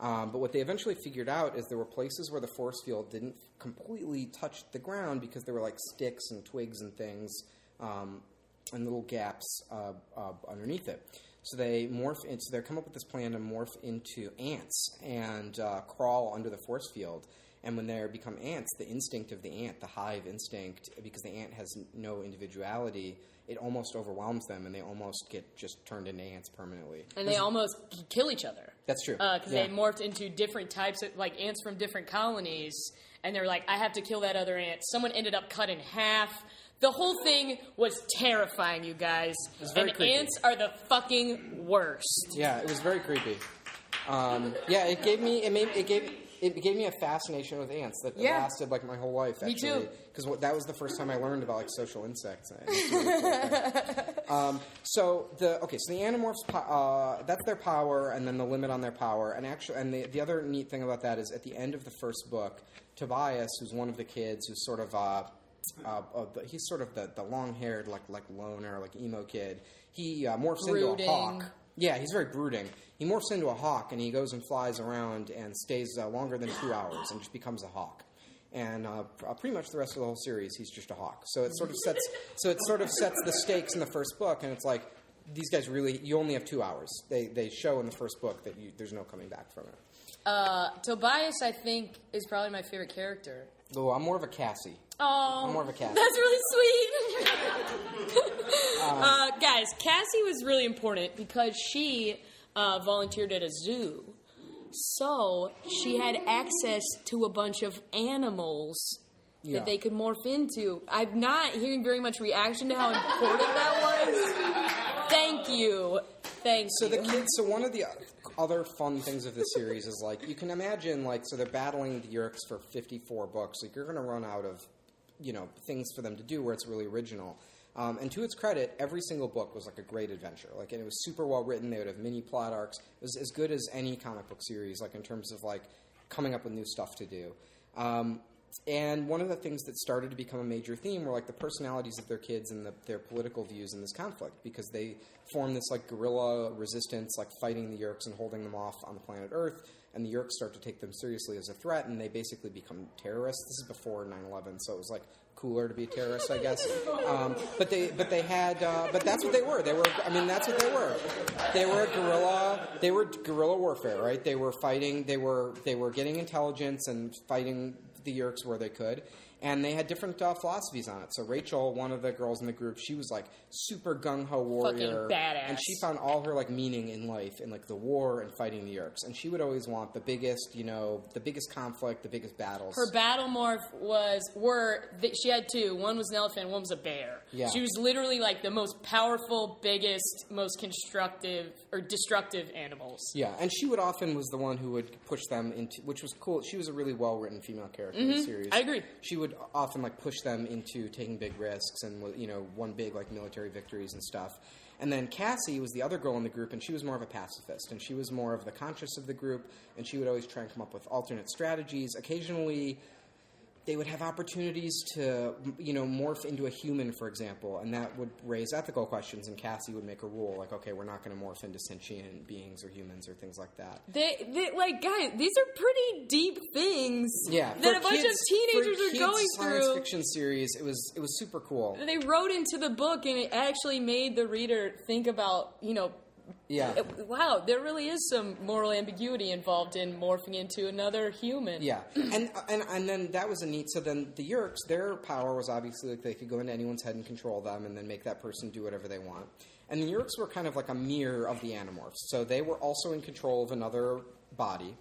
Um, but what they eventually figured out is there were places where the force field didn't completely touch the ground because there were like sticks and twigs and things um, and little gaps uh, uh, underneath it. So they morph into. They come up with this plan to morph into ants and uh, crawl under the force field. And when they become ants, the instinct of the ant, the hive instinct, because the ant has no individuality, it almost overwhelms them, and they almost get just turned into ants permanently. And they almost kill each other. That's true. Because Yeah. they morphed into different types of, like, ants from different colonies. And they're like, I have to kill that other ant. Someone ended up cut in half. The whole thing was terrifying, you guys. was very and creepy. ants are the fucking worst. Yeah, it was very creepy. Um, yeah, it gave me it made it gave it gave me a fascination with ants that Yeah. lasted like my whole life. Me Actually, too. Because that was the first time I learned about like social insects. And really cool um, so the okay, so the animorphs uh, that's their power, and then the limit on their power. And actually, and the the other neat thing about that is at the end of the first book, Tobias, who's one of the kids, who's sort of uh, uh, uh, the, he's sort of the, the long haired like like loner like emo kid. He uh, morphs into a hawk. Yeah, he's very brooding. He morphs into a hawk and he goes and flies around and stays uh, longer than two hours and just becomes a hawk. And uh, uh, pretty much the rest of the whole series, he's just a hawk. So it sort of sets so it sort of sets the stakes in the first book, and it's like these guys really you only have two hours. They they show in the first book that you, there's no coming back from it. Uh, Tobias, I think, is probably my favorite character. Though I'm more of a Cassie. Oh, I'm more of a Cassie. That's really sweet. uh, guys, Cassie was really important because she uh, volunteered at a zoo. So she had access to a bunch of animals Yeah. that they could morph into. I'm not hearing very much reaction to how important that was. Thank you. Thank So you. the kids. So one of the other fun things of this series is like you can imagine like so they're battling the Yeerks for 54 books. Like you're going to run out of you know things for them to do where it's really original. Um, and to its credit, every single book was like a great adventure. Like, and it was super well written. They would have mini plot arcs. It was as good as any comic book series, like in terms of like coming up with new stuff to do. Um, and one of the things that started to become a major theme were like the personalities of their kids and the, their political views in this conflict because they form this like guerrilla resistance, like fighting the Yeerks and holding them off on the planet Earth. And the Yeerks start to take them seriously as a threat, and they basically become terrorists. This is before 9/11, so it was like cooler to be a terrorist, I guess. Um, but they, but they had, uh, but that's what they were. They were. I mean, that's what they were. They were guerrilla. They were guerrilla warfare, right? They were fighting. They were they were getting intelligence and fighting the Yeerks where they could. And they had different uh, philosophies on it. So Rachel, one of the girls in the group, she was like super gung ho warrior, badass. and she found all her like meaning in life in like the war and fighting the Yeerks. And she would always want the biggest, you know, the biggest conflict, the biggest battles. Her battle morph was were she had two. One was an elephant, one was a bear. Yeah. She was literally like the most powerful, biggest, most constructive or destructive animals. Yeah, and she would often was the one who would push them into, which was cool. She was a really well written female character in the Mhm, series. I agree. She would often like push them into taking big risks and you know won big like military victories and stuff. And then Cassie was the other girl in the group, and she was more of a pacifist, and she was more of the conscious of the group, and she would always try and come up with alternate strategies. Occasionally, they would have opportunities to, you know, morph into a human, for example, and that would raise ethical questions. And Cassie would make a rule, like, okay, we're not going to morph into sentient beings or humans or things like that. They, they like guys. These are pretty deep things. Yeah, that a bunch kids- of teenagers are going science through. fiction series. It was it was super cool. They wrote into the book, and it actually made the reader think about, you know, Yeah. wow, there really is some moral ambiguity involved in morphing into another human. Yeah, and and and then that was a neat. So then the Yeerks, their power was obviously like they could go into anyone's head and control them, and then make that person do whatever they want. And the Yeerks were kind of like a mirror of the Animorphs. So they were also in control of another body.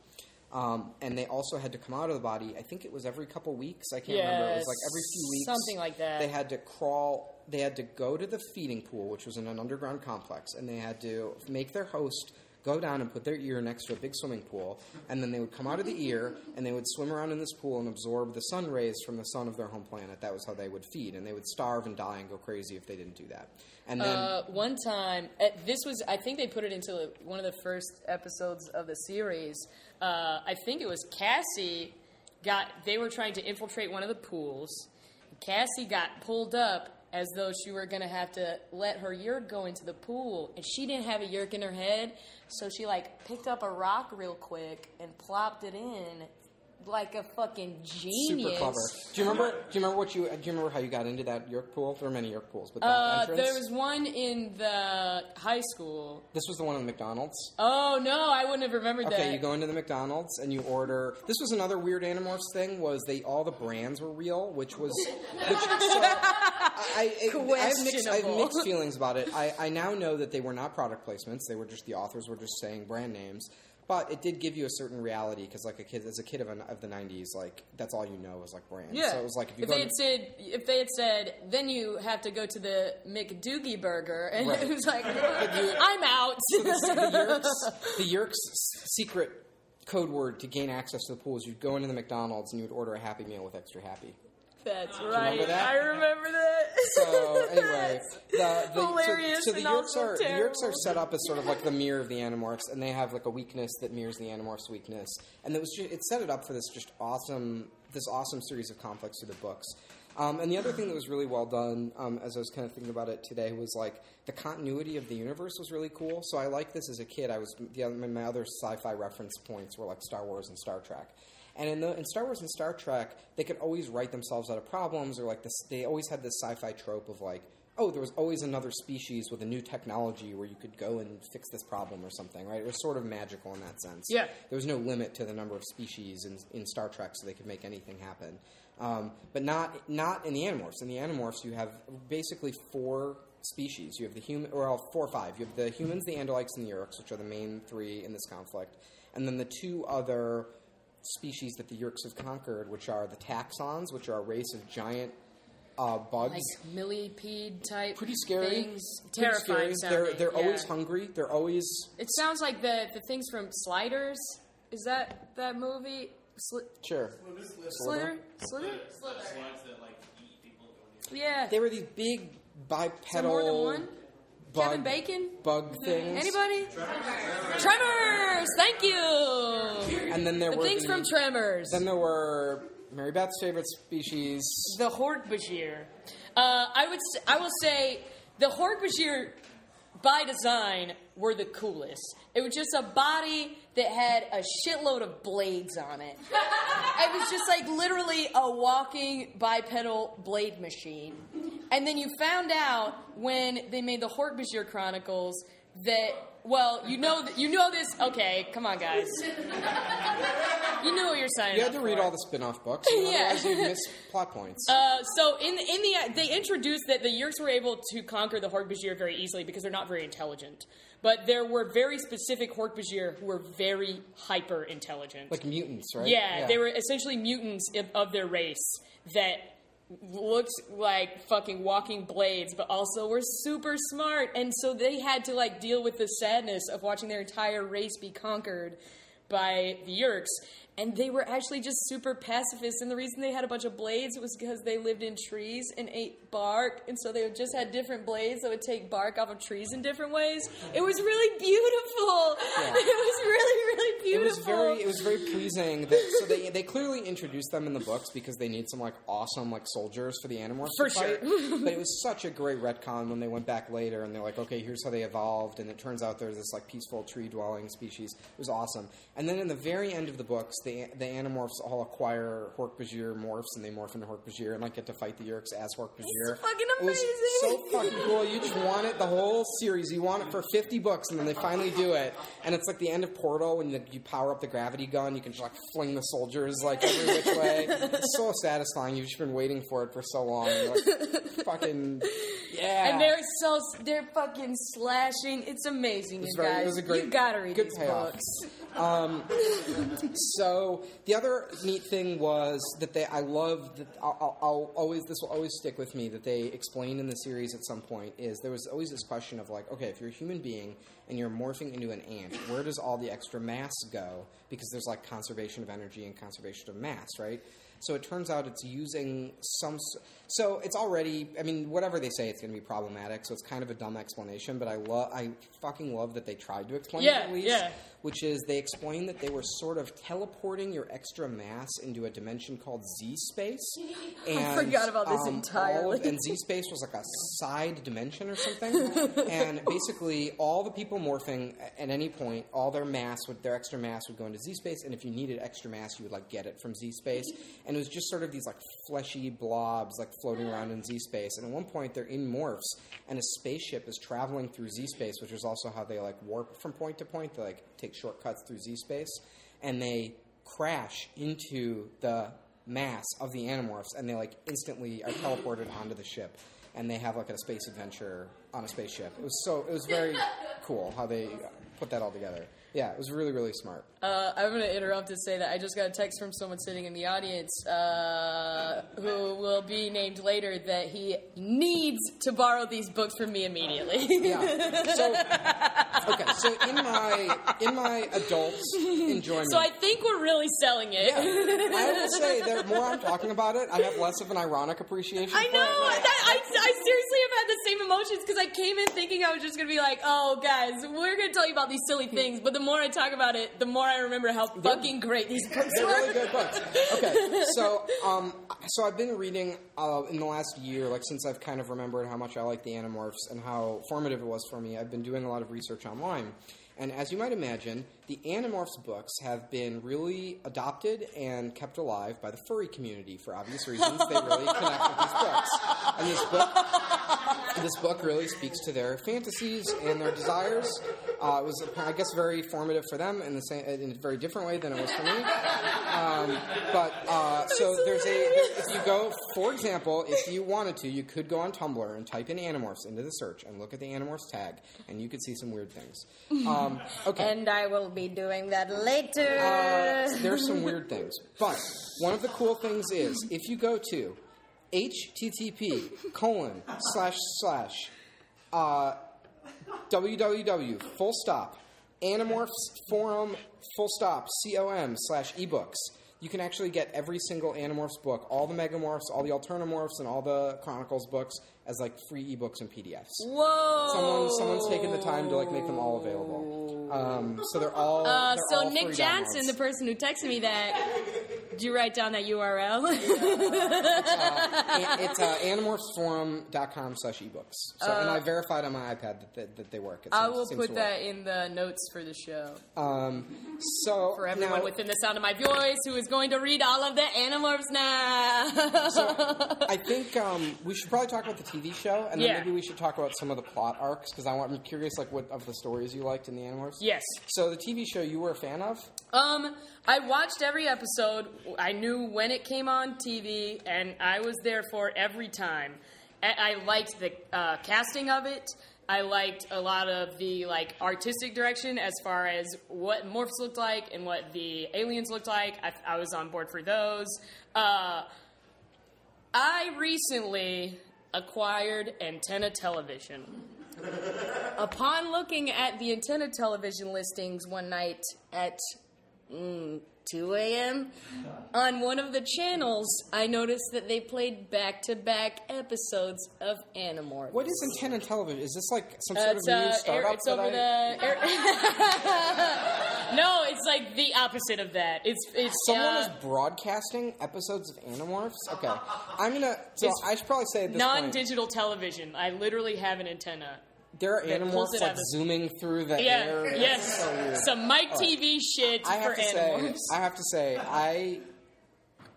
Um, and they also had to come out of the body. I think it was every couple weeks. I can't remember. It was like every few weeks. something like that. They had to crawl. They had to go to the feeding pool, which was in an underground complex, and they had to make their host go down and put their ear next to a big swimming pool, and then they would come out of the ear and they would swim around in this pool and absorb the sun rays from the sun of their home planet. That was how they would feed, and they would starve and die and go crazy if they didn't do that. And then uh, one time, uh, this was, I think they put it into one of the first episodes of the series. Uh, I think it was Cassie got, they were trying to infiltrate one of the pools. Cassie got pulled up as though she were to have to let her yeerk go into the pool. And she didn't have a yeerk in her head, so she, like, picked up a rock real quick and plopped it in like a fucking genius. super clever. Do you remember? Do you remember what you? Do you remember how you got into that Yeerk pool? There were many Yeerk pools, but Uh, there was one in the high school. This was the one in the McDonald's. Oh no, I wouldn't have remembered Okay, that. Okay, you go into the McDonald's and you order. This was another weird Animorphs thing. Was they all the brands were real, which was. Which, so, I, I, I, I, have mixed, I have mixed feelings about it. I, I now know that they were not product placements. They were just the authors were just saying brand names. But it did give you a certain reality because, like a kid, as a kid of, an, of the '90s, like that's all you know is like brands. Yeah. So it was like if you if they to- had said, if they had said, then you have to go to the McDoogie Burger, and Right. it was like, I'm out. So the, the, Yeerks, the secret code word to gain access to the pool is you'd go into the McDonald's and you would order a Happy Meal with extra happy. That's right. that? I remember that. So anyway, the, the Hilarious So, so the Yeerks also are the Yeerks are set up as sort of like the mirror of the Animorphs, and they have like a weakness that mirrors the Animorphs' weakness, and it was just, it set it up for this just awesome this awesome series of conflicts through the books. Um, and the other thing that was really well done, um, as I was kind of thinking about it today, was like the continuity of the universe was really cool. So I liked this as a kid. I was the other, my other sci-fi reference points were like Star Wars and Star Trek. And in, the, in Star Wars and Star Trek, they could always write themselves out of problems, or like this. They always had this sci-fi trope of like, oh, there was always another species with a new technology where you could go and fix this problem or something, right? It was sort of magical in that sense. Yeah. There was no limit to the number of species in, in Star Trek, so they could make anything happen. Um, but not not in the Animorphs. In the Animorphs, you have basically four species. You have the human, or well, four or five. You have the humans, the Andalites, and the Yeerks, which are the main three in this conflict, and then the two other species that the Yeerks have conquered, which are the Taxxons, which are a race of giant uh, bugs. like millipede type. Pretty scary. Things. Pretty Terrifying scary. They're they're yeah. always hungry. They're always It sounds like the the things from Sliders. Is that that movie? Sli- sure. Slither? Slither? Slither. Yeah. They were these big Is there bipedal more than one? Bug, Kevin Bacon? bug things. Anybody? Tremors. Thank you. And then there the were things the- from Tremors. Then there were Mary Beth's favorite species. the Hork-Bajir. Uh, I would. s- I will say the Hork-Bajir, by design, were the coolest. It was just a body that had a shitload of blades on it. it was just like literally a walking bipedal blade machine. And then you found out when they made the Hork-Bajir Chronicles that well, you know that you know this. Okay, come on, guys. You know what you're signing. You had to read for. all the spin-off books, Yeah. otherwise you'd miss plot points. Uh, so in in the they introduced that the Yeerks were able to conquer the Hork-Bajir very easily because they're not very intelligent. But there were very specific Hork-Bajir who were very hyper intelligent. like mutants, right? yeah, they were essentially mutants of, of their race that looked like fucking walking blades, but also were super smart. And so they had to like deal with the sadness of watching their entire race be conquered by the Yeerks. And they were actually just super pacifists. And the reason they had a bunch of blades was because they lived in trees and ate bark. And so they just had different blades that would take bark off of trees in different ways. It was really beautiful. It was really, really beautiful. It was very, it was very pleasing. That, so they they clearly introduced them in the books because they need some like awesome like soldiers for the Animorphs For sure. but it was such a great retcon when they went back later and they're like, okay, here's how they evolved, and it turns out there's this like peaceful tree dwelling species. It was awesome. And then in the very end of the books, the the Animorphs all acquire Hork-Bajir morphs and they morph into Hork-Bajir and like get to fight the Yeerks as Hork-Bajir. fucking It was amazing. so fucking cool. You just want it the whole series. You want it for 50 books, and then they finally do it. And it's like the end of Portal when you, you power up the gravity gun. You can just like fling the soldiers like every which way. It's so satisfying. You've just been waiting for it for so long. Like, fucking yeah. And they're so they're fucking slashing. It's amazing, It was you very- guys. it was a great- you gotta read good these payoff. books. Um, so the other neat thing was that they, I love that I'll, I'll, I'll always this will always stick with me that they explained in the series at some point is there was always this question of like okay if you're a human being and you're morphing into an ant where does all the extra mass go because there's like conservation of energy and conservation of mass right so it turns out it's using some. So it's already. I mean, whatever they say, it's going to be problematic. So it's kind of a dumb explanation, but I love. I fucking love that they tried to explain Yeah, it at least. yeah. Which is they explained that they were sort of teleporting your extra mass into a dimension called Z space. I forgot about this um, of- entirely. and Z space was like a side dimension or something. and basically, all the people morphing at any point, all their mass would their extra mass would go into Z space, and if you needed extra mass, you would like get it from Z space. And it was just sort of these like fleshy blobs like floating around in Z space. And at one point, they're in morphs, and a spaceship is traveling through Z space, which is also how they like warp from point to point. They like take shortcuts through Z space, and they crash into the mass of the Animorphs, and they like instantly are teleported onto the ship, and they have like a space adventure on a spaceship. It was so it was very cool how they put that all together. Yeah, it was really really smart. Uh, I'm going to interrupt to say that I just got a text from someone sitting in the audience uh, who will be named later that he needs to borrow these books from me immediately. Yeah. So okay, so in my in my adult enjoyment, So I think we're really selling it. Yeah. I will say the more I'm talking about it, I have less of an ironic appreciation. I for know. it. That, I, I seriously have had the same emotions because I came in thinking I was just going to be like, oh, guys, we're going to tell you about these silly things. But the more I talk about it, the more I remember how fucking great these books They're were. really good books. Okay, so um, so I've been reading uh, in the last year, like since I've kind of remembered how much I like the Animorphs and how formative it was for me. I've been doing a lot of research online, and as you might imagine, the Animorphs books have been really adopted and kept alive by the furry community for obvious reasons. They really connect with these books, and this book. This book really speaks to their fantasies and their desires. Uh, it was, I guess, very formative for them in the same, in a very different way than it was for me. Um, but uh, so there's a if you go, for example, if you wanted to, you could go on Tumblr and type in Animorphs into the search and look at the Animorphs tag, and you could see some weird things. Um, okay. And I will be doing that later. Uh, there's some weird things. But one of the cool things is if you go to http colon slash slash uh, www full stop animorphs forum full stop com slash ebooks you can actually get every single animorphs book all the megamorphs all the alternamorphs and all the chronicles books as like free ebooks and pdfs Whoa. someone someone's taken the time to like make them all available um, so they're all Uh, they're so all Nick Johnson, downloads. the person who texted me that, Did you write down that URL? An- it's uh, animorphsforum.com slash ebooks. So, and I verified on my iPad that, that, that they work. It Uh, I seems- will seems put that in the notes for the show. Um, so For everyone now, within the sound of my voice who is going to read all of the Animorphs now. I think um, we should probably talk about the TV show, and then Yeah. maybe we should talk about some of the plot arcs because I want, I'm curious, like what of the stories you liked in the Animorphs. yes. So the TV show you were a fan of? Um, I watched every episode. I knew when it came on TV, and I was there for every time. I, liked the uh, casting of it. I liked a lot of the like artistic direction as far as what morphs looked like and what the aliens looked like. I, I was on board for those. Uh, I recently acquired antenna television. Upon looking at the antenna television listings one night at mm, 2 a.m., on one of the channels, I noticed that they played back to back episodes of Animorphs. What is antenna television? Is this like some sort of new uh, air, startup it's over I? the. Air, no, it's like the opposite of that. It's it's Someone uh, is broadcasting episodes of Animorphs. Okay, I'm gonna. So I should probably say at this point, non-digital television. I literally have an antenna. There are Animorphs like zooming through the Yeah, air. Yes, so some Mike. TV shit I have for to say, Animorphs. I have to say, I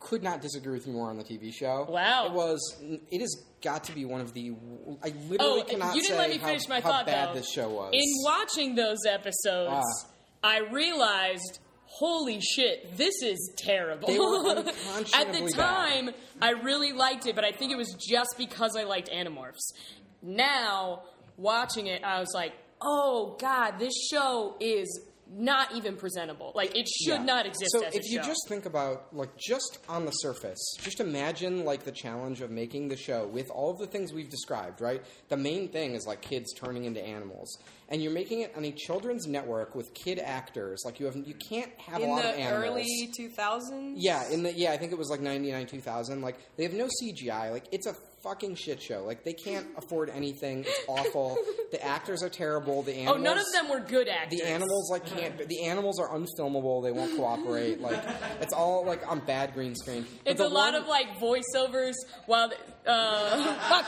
could not disagree with you more on the TV show. Wow. it was. It has got to be one of the. I literally Oh, cannot you didn't say let me how, finish my how thought bad though. this show was. In watching those episodes, Ah. I realized, holy shit, this is terrible. At the unconscionably bad. time, I really liked it, but I think it was just because I liked Animorphs. Now, watching it, I was like, oh god, this show is not even presentable. Like it should Yeah. not exist So as if a you show. just think about like just on the surface, just imagine like the challenge of making the show with all of the things we've described, right? The main thing is like kids turning into animals. And you're making it on a children's network with kid actors. Like you have you can't have a in lot the of animals. early 2000s. Yeah, in the yeah, I think it was like ninety nine two thousand. Like they have no CGI. Like it's a fucking shit show. Like they can't afford anything. It's awful. the actors are terrible. The animals. Oh, none of them were good actors. The animals like can't. The animals are unfilmable. They won't cooperate. Like it's all like on bad green screen. But It's a lot one- of like voiceovers while uh.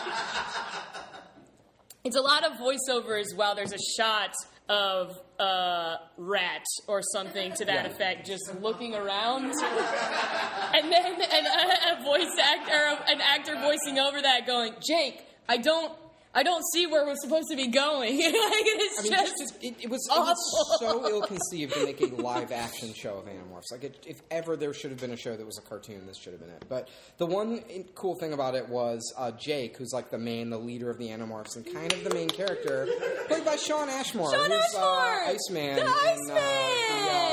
It's a lot of voiceovers while there's a shot of uh, rat or something to that Yeah. effect, just looking around, and then and a, a voice actor, or an actor voicing over that, going, "Jake, I don't, I don't see where we're supposed to be going." like, it's I mean, just, just, it, it was, it was so ill conceived to make a live action show of Animorphs. Like, it, if ever there should have been a show that was a cartoon, this should have been it. But the one cool thing about it was uh, Jake, who's like the main, the leader of the Animorphs, and kind of the main character, played by Shawn Ashmore, Shawn who's Ashmore! Uh, Iceman. The in, uh,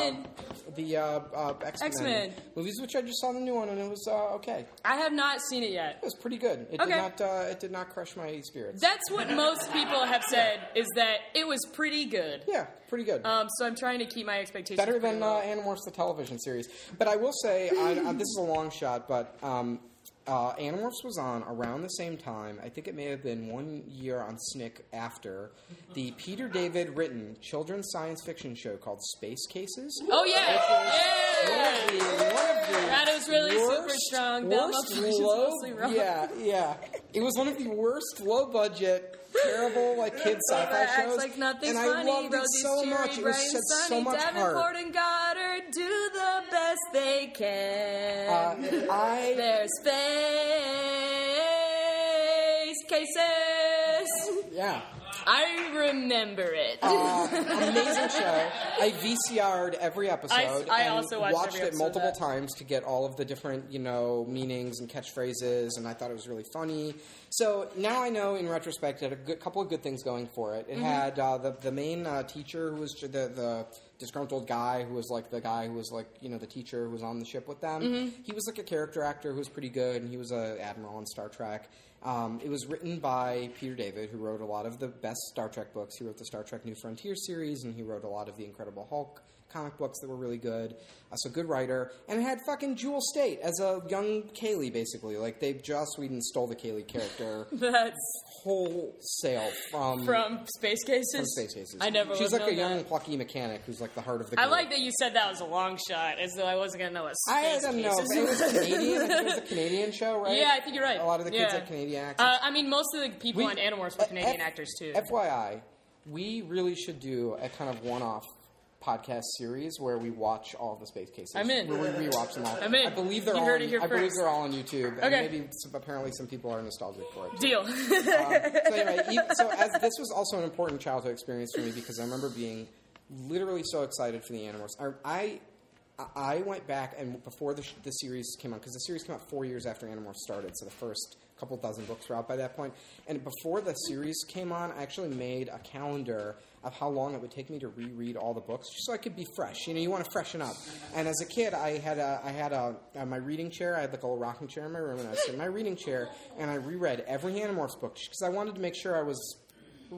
Iceman! The, uh, uh, uh, X-Men, X-Men. movies, which I just saw the new one, and it was uh, okay. I have not seen it yet. It was pretty good. It Okay. did not. Uh, it did not crush my spirits. That's what most people have said is that it was pretty good. yeah, pretty good. Um, so I'm trying to keep my expectations better pretty than low. uh, Animorphs the television series. But I will say, I, uh, this is a long shot, but um, uh, Animorphs was on around the same time. I think it may have been one year on Snick after the Peter David written children's science fiction show called Space Cases. Oh yeah, One of the, yeah. One of the That was really super strong. That worst low. Yeah, yeah. It was one of the worst low budget, terrible like kids sci-fi shows. like and I funny. loved it so cheery, much. It was bright such, and so much Davenport heart. and Goddard do the best they can. Uh, I Their space cases. yeah. I remember it. Uh, amazing show. I VCR'd every episode. I and also watched every it multiple that. times to get all of the different, you know, meanings and catchphrases, and I thought it was really funny. So now I know, in retrospect, it had a good, couple of good things going for it. It Mhm. had uh, the the main uh, teacher who was the the disgruntled guy who was like the guy who was like you know the teacher who was on the ship with them. Mhm. He was like a character actor who was pretty good, and he was a admiral on Star Trek. Um, it was written by Peter David, who wrote a lot of the best Star Trek books. He wrote the Star Trek New Frontier series, and he wrote a lot of the Incredible Hulk comic books that were really good. Uh, so good writer, and it had fucking Jewel Staite as a young Kaylee, basically. Like they Joss Whedon stole the Kaylee character That's wholesale from from Space Cases. from Space Cases. I never. She's like a known young, plucky mechanic who's like the heart of the. I like that you said that was a long shot, as though I wasn't gonna know what I Space don't know. It was. Canadian. I it was a Canadian show, right? Yeah, I think you're right. A lot of the kids Yeah. had Canadian accents. Uh, I mean, most of the people We- on Animorphs were Canadian F- actors too. FYI, we really should do a kind of one-off podcast series where we watch all of the space cases. I'm in. Where we rewatch them all. I'm in. I believe they're You all. heard on, it here I believe first. they're all on YouTube. Okay. And maybe some, apparently some people are nostalgic for it. Deal. Um, so anyway, e- so as this was also an important childhood experience for me because I remember being literally so excited for the Animorphs. I, I, I went back and before the, sh- the series came out because the series came out four years after Animorphs started, so the first couple dozen books were out by that point. And before the series came on, I actually made a calendar of how long it would take me to reread all the books, just so I could be fresh. You know, you want to freshen up. And as a kid, I had a, I had a, uh, my reading chair. I had like a little rocking chair in my room, and I was in my reading chair, and I reread every Animorphs book because I wanted to make sure I was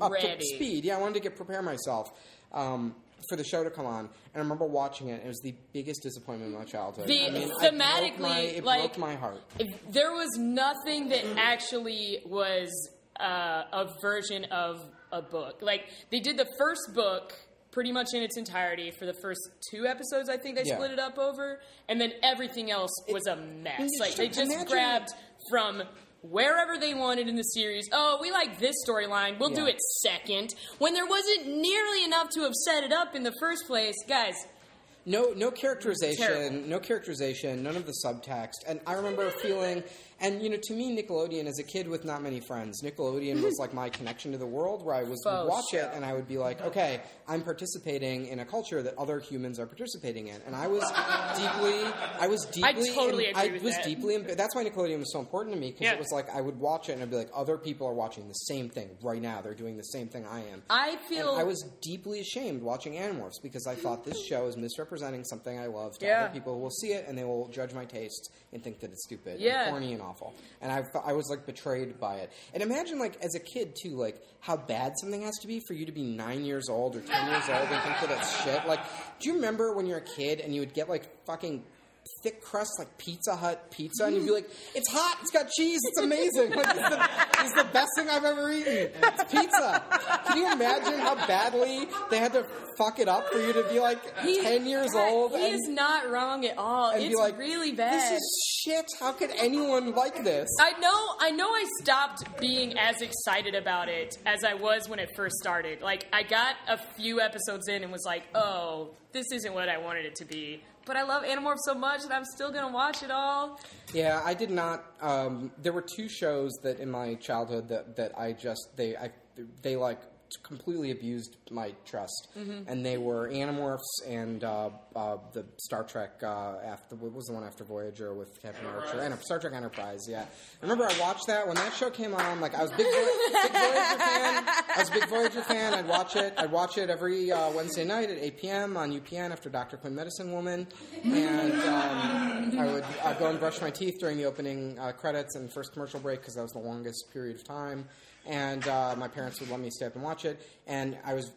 up Ready. to speed. Yeah, I wanted to get prepare myself. Um, for the show to come on, and I remember watching it. It was the biggest disappointment of my childhood. The- I mean, I broke thematically, my, it like- broke my heart. There was nothing that actually was uh, a version of a book. Like they did the first book pretty much in its entirety for the first two episodes. I think they Yeah. split it up over, and then everything else was a mess. Like they just imagine- grabbed from. Wherever they wanted in the series, oh, we like this storyline, we'll do it second. When there wasn't nearly enough to have set it up in the first place, guys. No, no characterization, Terrible. no characterization, none of the subtext. And I remember feeling, and you know, to me, Nickelodeon as a kid with not many friends, Nickelodeon was like my connection to the world, where I was would Faux watch it and I would be like, okay, I'm participating in a culture that other humans are participating in, and I was deeply, I was deeply, totally I agree with was that. deeply, em- that's why Nickelodeon was so important to me because Yeah. it was like I would watch it and I'd be like, other people are watching the same thing right now. They're doing the same thing I am. I And feel I was deeply ashamed watching Animorphs because I thought this show is misrepresenting something I love to Yeah. other people who will see it and they will judge my tastes and think that it's stupid Yeah. and corny and awful. And I, I was like betrayed by it. And imagine like as a kid too, like how bad something has to be for you to be nine years old or ten years old and think that it's shit. Like, do you remember when you're a kid and you would get like fucking thick crust like Pizza Hut pizza, and you'd be mm. like, "It's hot, it's got cheese, it's amazing. Like, it's the, it's the best thing I've ever eaten. It's pizza." Can you imagine how badly they had to fuck it up for you to be like He- ten years God, old He and, is not wrong at all. it's like, really bad. This is shit. How could anyone like this? I know I know I stopped being as excited about it as I was when it first started. Like I got a few episodes in and was like, "Oh, this isn't what I wanted it to be." But I love Animorphs so much that I'm still to watch it all. Yeah, I did not. Um, there were two shows that in my childhood that, that I just they I, they like completely abused my trust, Mm-hmm. and they were Animorphs and uh, uh, the Star Trek uh, after what was the one after Voyager with Captain Archer and Star Trek Enterprise. Yeah, I remember I watched that when that show came on. Like I was a big, Vo- big Voyager fan. I was a big Voyager fan. I'd watch it. I'd watch it every uh, Wednesday night at 8 p.m. on UPN after Dr. Quinn Medicine Woman, and um, I would I'd go and brush my teeth during the opening uh, credits and first commercial break because that was the longest period of time. And uh, my parents would let me stay up and watch it, and I was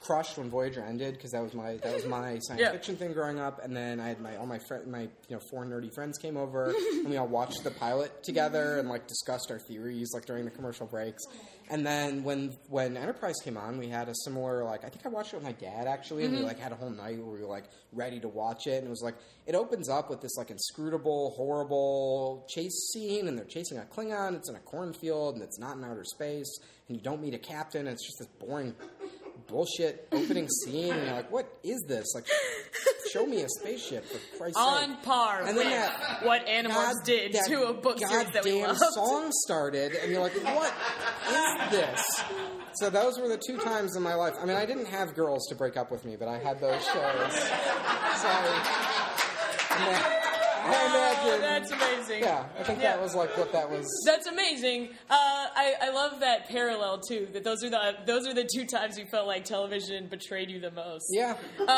crushed when Voyager ended because that was my that was my science Yeah. fiction thing growing up. And then I had my all my friend my you know four nerdy friends came over and we all watched the pilot together and like discussed our theories like during the commercial breaks. And then when when Enterprise came on, we had a similar like I think I watched it with my dad actually, and we mm-hmm. like had a whole night where we were like ready to watch it, and it was like it opens up with this like inscrutable, horrible chase scene, and they're chasing a Klingon. It's in a cornfield, and it's not in outer space, and you don't meet a captain. And it's just this boring bullshit opening scene, and you're like, what is this? Like, show me a spaceship for Christ's On sake. par And with then that- what Animorphs God- did that to a book series that we loved. song started, and you're like, what is this? So those were the two times in my life. I mean, I didn't have girls to break up with me, but I had those shows. So Oh, that's amazing. yeah, I think Yeah. that was like what that was. That's amazing. Uh, I, I love that parallel too. That those are the those are the two times you felt like television betrayed you the most. Yeah. Um,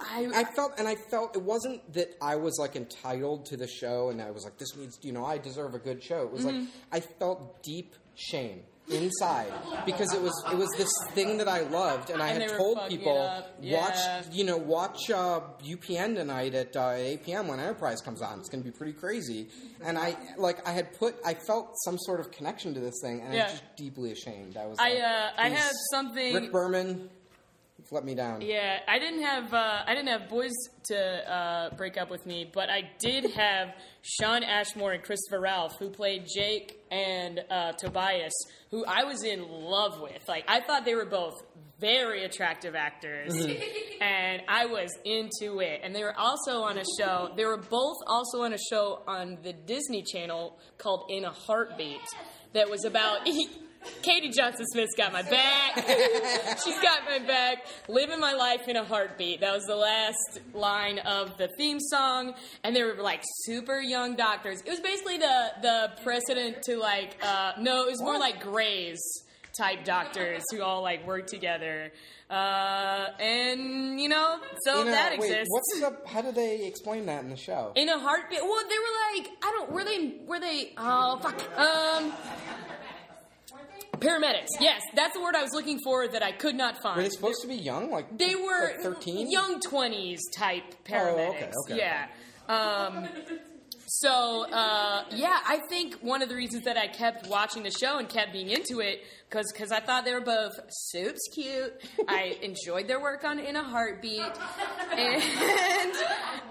I, I felt, and I felt it wasn't that I was like entitled to the show, and I was like, this needs, you know, I deserve a good show. It was like Mm-hmm. I felt deep shame inside because it was it was this thing that I loved, and I And had told people. Yeah. watch you know watch uh, UPN tonight at uh, 8 p.m. when Enterprise comes on. It's going to be pretty crazy. And I like I had put I felt some sort of connection to this thing, and I Yeah. was just deeply ashamed. I was I like, uh, I "These- have something. Rick Berman, you've let me down. Yeah, I didn't have uh, I didn't have boys to uh, break up with me, but I did have Shawn Ashmore and Christopher Ralph, who played Jake and uh, Tobias, who I was in love with. Like I thought they were both very attractive actors, and I was into it. And they were also on a show. They were both also on a show on the Disney Channel called In a Heartbeat, that was about. Katie Johnson Smith's got my back. She's got my back. Living my life in a heartbeat. That was the last line of the theme song, and they were like super young doctors. It was basically the the precedent to like uh, no, it was more like Grey's type doctors who all like work together. Uh, and you know, so In a- that wait, exists. What's the? How do they explain that in the show? in a heartbeat. Well, they were like, I don't. Were they? Were they? Oh fuck. Um. Paramedics. Yes, that's the word I was looking for that I could not find. Were they supposed to be young? Like They were thirteen. young twenties type Oh, paramedics. okay, okay. Yeah. Um, so uh, yeah, I think one of the reasons that I kept watching the show and kept being into it because because I thought they were both soups cute. I enjoyed their work on In a Heartbeat, and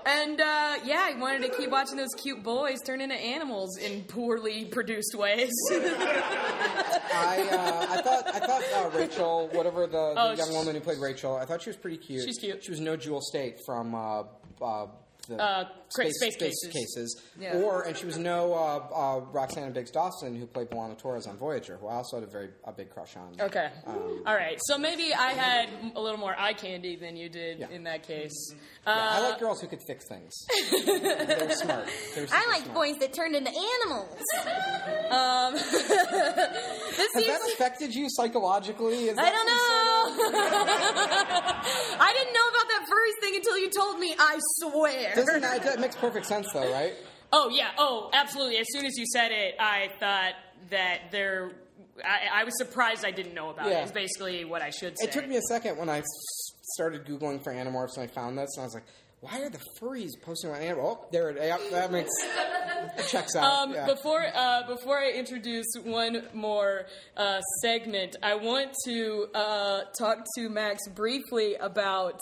and uh, yeah, I wanted to keep watching those cute boys turn into animals in poorly produced ways. I uh, I thought I thought uh, Rachel, whatever the, the Oh, young sh- woman who played Rachel, I thought she was pretty cute. She's cute. She was no Jewel Staite from uh, uh, the Uh, Cra- Space Cases. cases. Yeah. Or and she was no uh, uh, Roxann Biggs-Dawson who played B'Elanna Torres on Voyager, who I also had a very a big crush on. Okay. Um, All right. So maybe I had a little more eye candy than you did Yeah. in that case. Yeah, Uh, I like girls who could fix things. They're smart. They're I like smart. boys that turned into animals. Um, this Has seems. that affected you psychologically? Is I don't some sort of- know. I didn't know about that furries thing until you told me. I swear. Doesn't that, that makes perfect sense though, right? Oh yeah. Oh, absolutely. As soon as you said it, I thought that there. I, I was surprised I didn't know about it. Yeah. Is basically what I should say. It took me a second when I started googling for Animorphs and I found this, and I was like, "Why are the furries posting on Animorphs?" Oh, there it. Yep, that makes checks out. Um, yeah. Before uh, before I introduce one more uh, segment, I want to uh, talk to Max briefly about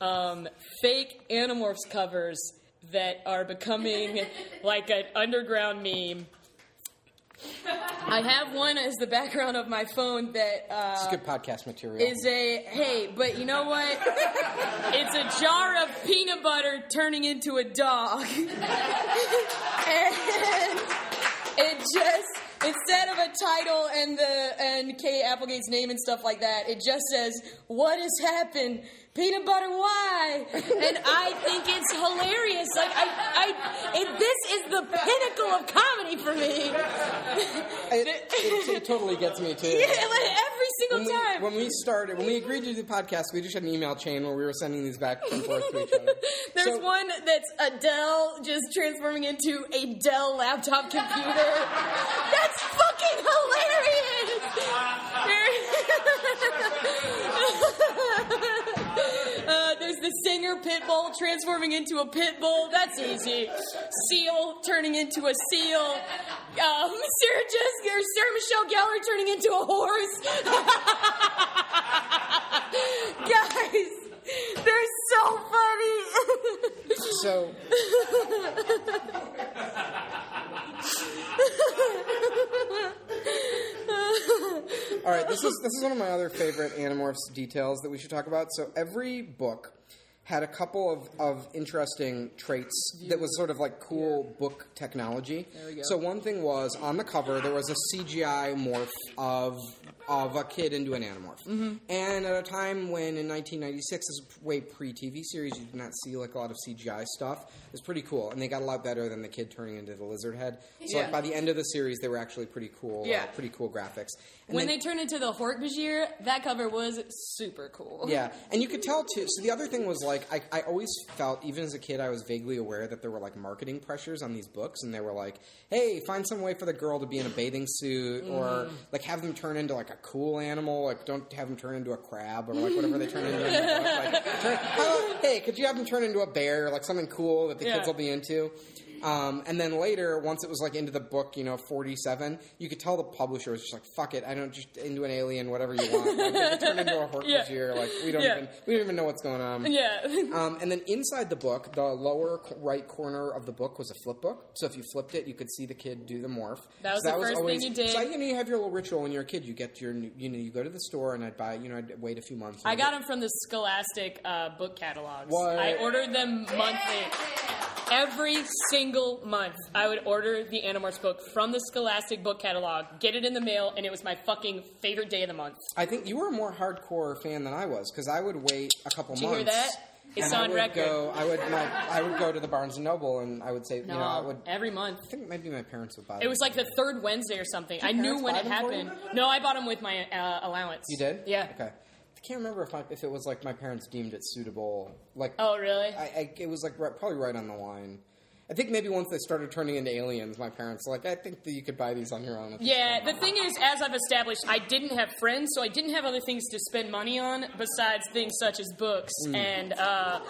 um, fake Animorphs covers that are becoming like an underground meme. I have one as the background of my phone that uh, It's good podcast material. is a hey, but you know what? it's a jar of peanut butter turning into a dog. and it just instead of a title and the and Kay Applegate's name and stuff like that, it just says, What has happened? Peanut butter why? And I think it's hilarious. Like I, I it, this is the pinnacle of comedy for me. it, it, it totally gets me too. Yeah, like every single when we, time. when we started, when we agreed to do the podcast, we just had an email chain where we were sending these back and forth to each other. There's So- one that's Adele just transforming into a Dell laptop computer. That's fucking hilarious. the singer Pitbull transforming into a pit bull. That's easy. Seal turning into a seal. Um, Sarah Jessica or Sarah Michelle Gellar turning into a horse. Guys, they're so funny. So, all right, this is this is one of my other favorite Animorphs details that we should talk about. So every book had a couple of, of interesting traits that was sort of like cool book technology. There we go. So one thing was on the cover there was a CGI morph of of a kid into an animorph. And at a time when in 1996, this is way pre TV series, you did not see like a lot of CGI stuff. It was pretty cool, and they got a lot better than the kid turning into the lizard head. So like by the end of the series, they were actually pretty cool. uh, Yeah. pretty cool graphics. And when then- they turned into the Hork-Bajir, that cover was super cool. yeah, and you could tell too. So the other thing was like I, I always felt, even as a kid, I was vaguely aware that there were like marketing pressures on these books, and they were like, "Hey, find some way for the girl to be in a bathing suit, or Mm. like have them turn into like a cool animal. Like don't have them turn into a crab or like whatever they turn into. The. Like, turn, about, hey, could you have them turn into a bear, like something cool that the Yeah. kids will be into? Um, and then later, once it was like into the book, you know, forty-seven, you could tell the publisher was just like, "Fuck it, I don't just into an alien, whatever you want. Like, if turn into a Yeah. Hork-Bajir, like we don't Yeah. even we don't even know what's going on." Yeah. Um, and then inside the book, the lower right corner of the book was a flip book. So if you flipped it, you could see the kid do the morph. That was so the first thing you did. So you know, you have your little ritual when you're a kid. You get your, new- you know, you go to the store and I'd buy, you know, I'd wait a few months. I got them from the Scholastic uh, book catalogs. What? I ordered them monthly. Every single month, I would order the Animorphs book from the Scholastic book catalog, get it in the mail, and it was my fucking favorite day of the month. I think you were a more hardcore fan than I was because I would wait a couple Did you months. hear that? It's and I on would record. Go, I would, I would go to the Barnes and Noble and I would say, No, you know, I would. every month. I think maybe my parents would buy. It It was like the third Wednesday or something. I knew when it happened. No, I bought them with my uh, allowance. You did? Yeah. Okay. I can't remember if my, if it was like my parents deemed it suitable. Like, Oh, really? I, I it was like right, probably right on the line. I think maybe once they started turning into aliens, my parents were like, I think that you could buy these on your own. Yeah, the thing is, as I've established, I didn't have friends, so I didn't have other things to spend money on besides things such as books and uh,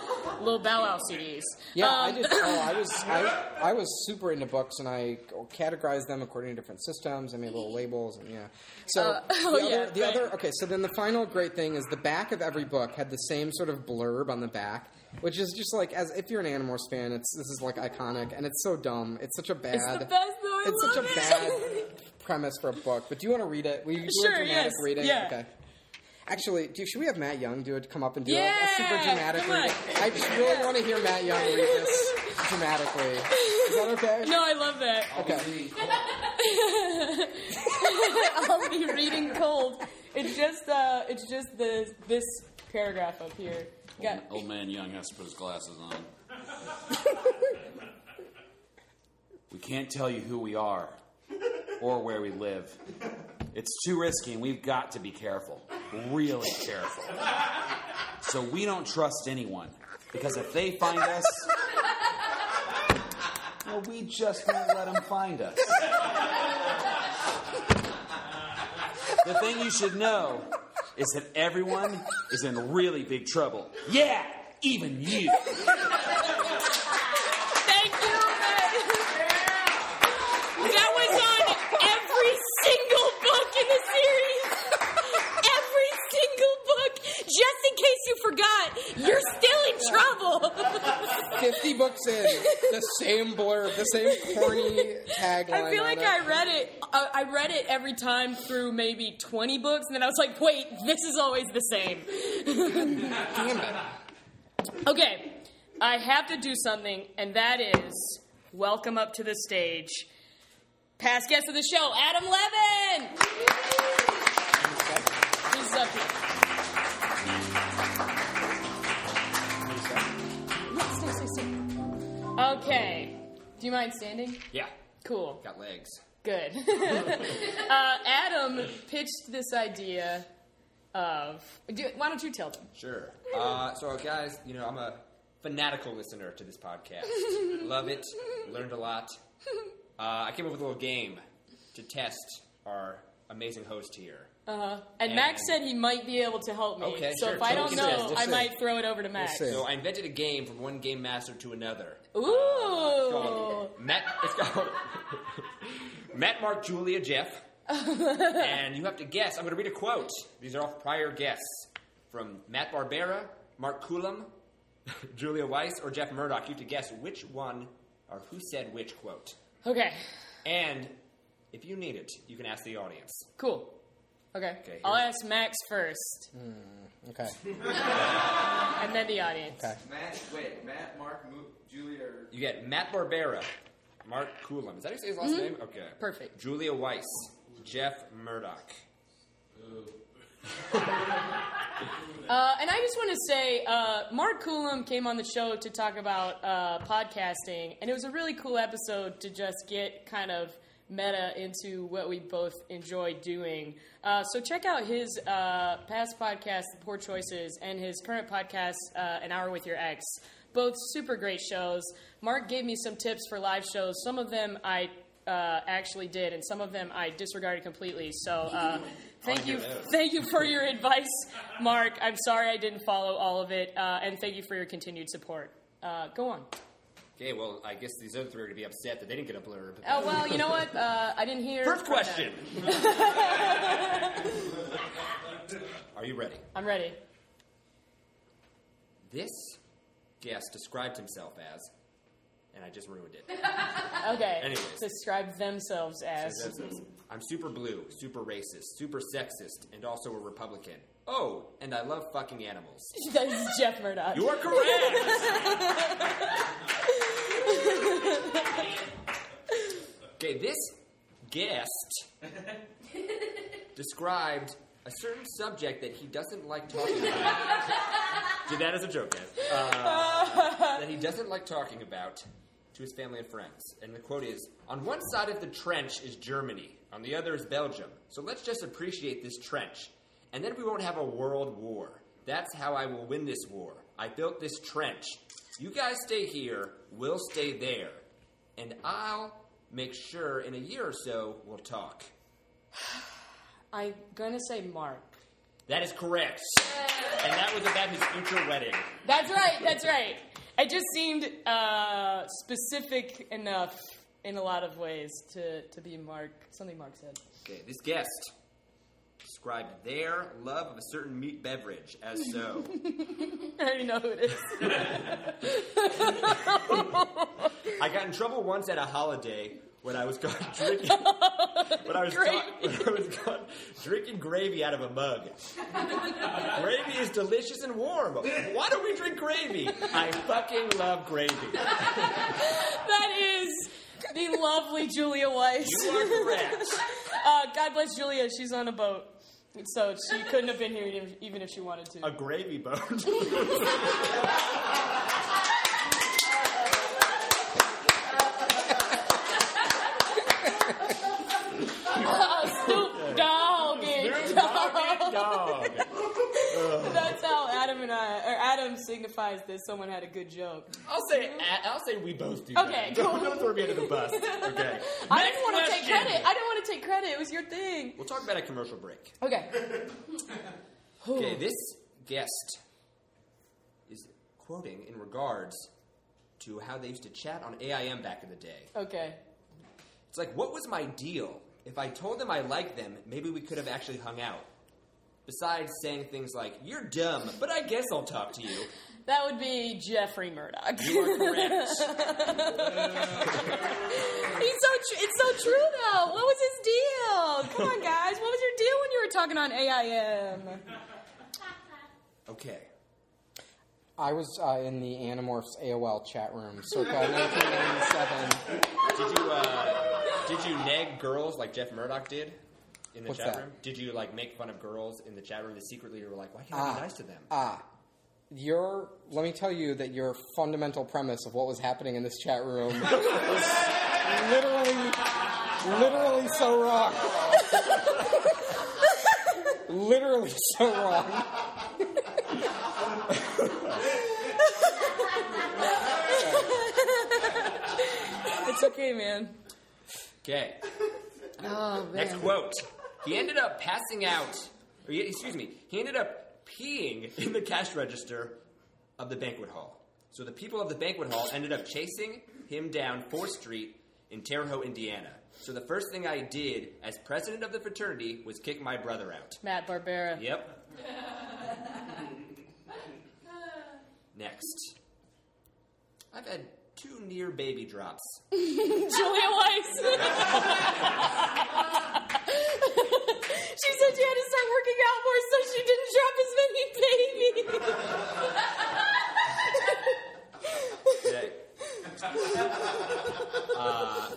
little Bow Wow CDs. Yeah, I Um, did. Oh, I was I, I was super into books, and I categorized them according to different systems. I made little labels, and yeah. So Uh, the oh, other, yeah, the right. other, okay. So then the final great thing is the back of every book had the same sort of blurb on the back, which is just like as if you're an Animorphs fan, it's this is like iconic, and it's so dumb. It's such a bad. It's the best, though. I it's such a it. bad premise for a book. But do you want to read it? We do Sure, a dramatic yes, reading? yeah. Okay. Actually, do, should we have Matt Young do it? Come up and do a- Yeah, a, super dramatic reading. I just really want to hear Matt Young read this dramatically. Is that okay? No, I love that. Okay. I'll be reading cold. It's just, uh, it's just the this paragraph up here. Got, Old man Young has to put his glasses on. we can't tell you who we are or where we live. It's too risky, and we've got to be careful. Really careful. So we don't trust anyone. Because if they find us, well, we just won't let them find us. The thing you should know is that everyone is in really big trouble. Yeah, even you. Thank you. That was on every single book in the series. Every single book. Just in case you forgot, you're still in trouble. 50 books in, the same blurb, the same corny tagline. I feel like. I read it. Uh, I read it every time through maybe 20 books, and then I was like, wait, this is always the same. Damn it. Okay, I have to do something, and that is welcome up to the stage past guest of the show, Adam Levin. He's up here. Okay. Do you mind standing? Yeah, Cool. got legs. Good. uh, Adam pitched this idea of. Do, why don't you tell them? Sure. Uh, so, guys, you know, I'm a fanatical listener to this podcast. Love it. Learned a lot. Uh, I came up with a little game to test our amazing host here. Uh huh. And, Max said he might be able to help me. Okay, so sure. if I don't know, I might throw it over to Max. So I invented a game from one game master to another. Ooh. called Matt. It's called Matt, Mark, Julia, Jeff, and you have to guess. I'm going to read a quote. These are all prior guests from Matt Barbera, Mark Coulomb, Julia Weiss, or Jeff Murdoch. You have to guess which one or who said which quote. Okay. And if you need it, you can ask the audience. Cool. Okay. Okay, I'll ask Max first, hmm, Okay. and then the audience. Okay. Matt, wait, Matt, Mark, Mo- Julia, You get Matt Barbera, Mark Coulomb. Is that how you say his last name? Okay. Mm-hmm. Perfect. Julia Weiss, Jeff Murdoch. Uh, and I just want to say, uh, Mark Coulomb came on the show to talk about uh, podcasting, and it was a really cool episode to just get kind of meta into what we both enjoy doing. Uh, so check out his uh, past podcast, The Poor Choices, and his current podcast, uh, An Hour with Your Ex. Both super great shows. Mark gave me some tips for live shows. Some of them I uh, actually did, and some of them I disregarded completely. So uh, thank you, thank you for your advice, Mark. I'm sorry I didn't follow all of it, uh, and thank you for your continued support. Uh, go on. Okay, well, I guess these other three are going to be upset that they didn't get a blurb. Oh well, you know what? Uh, I didn't hear. First question. Are you ready? I'm ready. This guest described himself as, and I just ruined it. Okay. Anyways. Describe themselves as. I'm super blue, super racist, super sexist, and also a Republican. Oh, and I love fucking animals. that is Jeff Murdoch. You are correct. Okay, this guest described a certain subject that he doesn't like talking about. Did that as a joke, guys. Uh, that he doesn't like talking about to his family and friends. And the quote is On one side of the trench is Germany, on the other is Belgium. So let's just appreciate this trench. And then we won't have a world war. That's how I will win this war. I built this trench. You guys stay here, we'll stay there. And I'll make sure in a year or so we'll talk. I'm gonna say Mark. That is correct. And that was about his future wedding. That's right. That's right. It just seemed uh, specific enough in a lot of ways to, to be Mark. Something Mark said. Okay, this guest described their love of a certain meat beverage as so. I already know who it is. I got in trouble once at a holiday when I was caught drinking. When I was caught, when I was caught drinking gravy out of a mug. gravy is delicious and warm. Why don't we drink gravy? I fucking love gravy. that is the lovely Julia Weiss. You are correct. uh, God bless Julia. She's on a boat. So she couldn't have been here even- even if she wanted to. A gravy boat. Uh, Snoop Dogg. Snoop Dogg. Dog. That's how Adam and I, or Adam signifies that someone had a good joke. I'll say mm-hmm. I'll say we both do. Okay, that. cool. Don't, throw me under the bus. Okay. I Next didn't want to take question. credit. I didn't want to take credit. It was your thing. We'll talk about a commercial break. Okay. Okay, this guest is quoting in regards to how they used to chat on AIM back in the day. Okay. It's like, what was my deal? If I told them I liked them, maybe we could have actually hung out. Besides saying things like, you're dumb, but I guess I'll talk to you. That would be Jeffrey Murdoch. You are correct. He's so tr- it's so true though. What was his deal? Come on, guys. What was your deal when you were talking on AIM? Okay. I was uh, in the Animorphs AOL chat room circa 1997. Did you uh, did you neg girls like Jeff Murdoch did in the What's chat that? room? Did you like make fun of girls in the chat room that secretly you were like, why can't I Ah. be nice to them? Ah, your let me tell you that your fundamental premise of what was happening in this chat room is literally, literally so wrong. literally so wrong. It's okay, man. Okay. Oh man. Next quote. He ended up passing out, or he, excuse me, he ended up peeing in the cash register of the banquet hall. So the people of the banquet hall ended up chasing him down 4th Street in Terre Haute, Indiana. So the first thing I did as president of the fraternity was kick my brother out. Matt Barbera. Yep. Next. I've had two near baby drops. Julia Weiss. she said she had to start working out more so she didn't drop as many babies. Okay. Uh,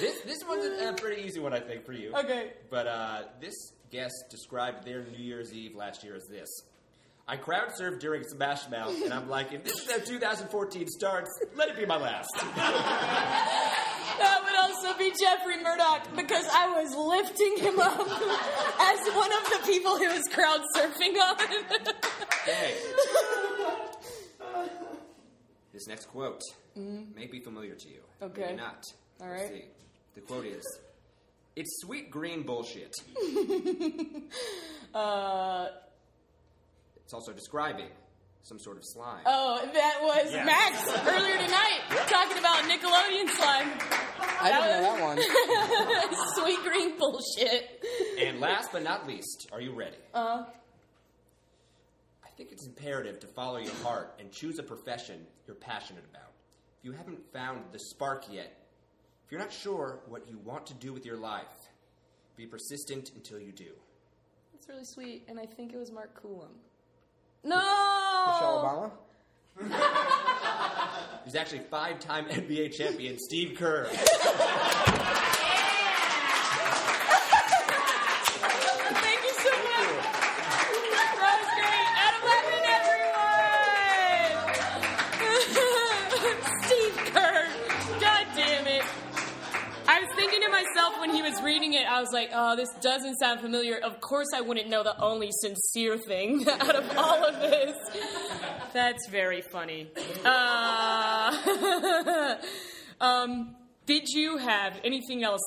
this this one's a, a pretty easy one, I think, for you. Okay. but uh, this guest described their New Year's Eve last year as this. I crowd surfed during Smash Mouth, and I'm like, if this is how 2014 starts, let it be my last. That would also be Jeffrey Murdoch because I was lifting him up as one of the people he was crowd surfing on. Okay. This next quote Mhm. may be familiar to you. Okay. Maybe not. All right. We'll see. The quote is It's sweet green bullshit. uh, It's also describing some sort of slime. oh, that was Yeah. Max earlier tonight talking about Nickelodeon slime. I didn't know that one. Sweet green bullshit. And last but not least, are you ready? Uh, I think it's imperative to follow your heart and choose a profession you're passionate about. If you haven't found the spark yet, if you're not sure what you want to do with your life, be persistent until you do. it's really sweet, and I think it was Mark Coulomb. No! Michelle Obama? He's actually five-time NBA champion Steve Kerr. reading it, I was like, oh, this doesn't sound familiar. Of course, I wouldn't know the only sincere thing out of all of this. That's very funny. Uh, um, did you have anything else?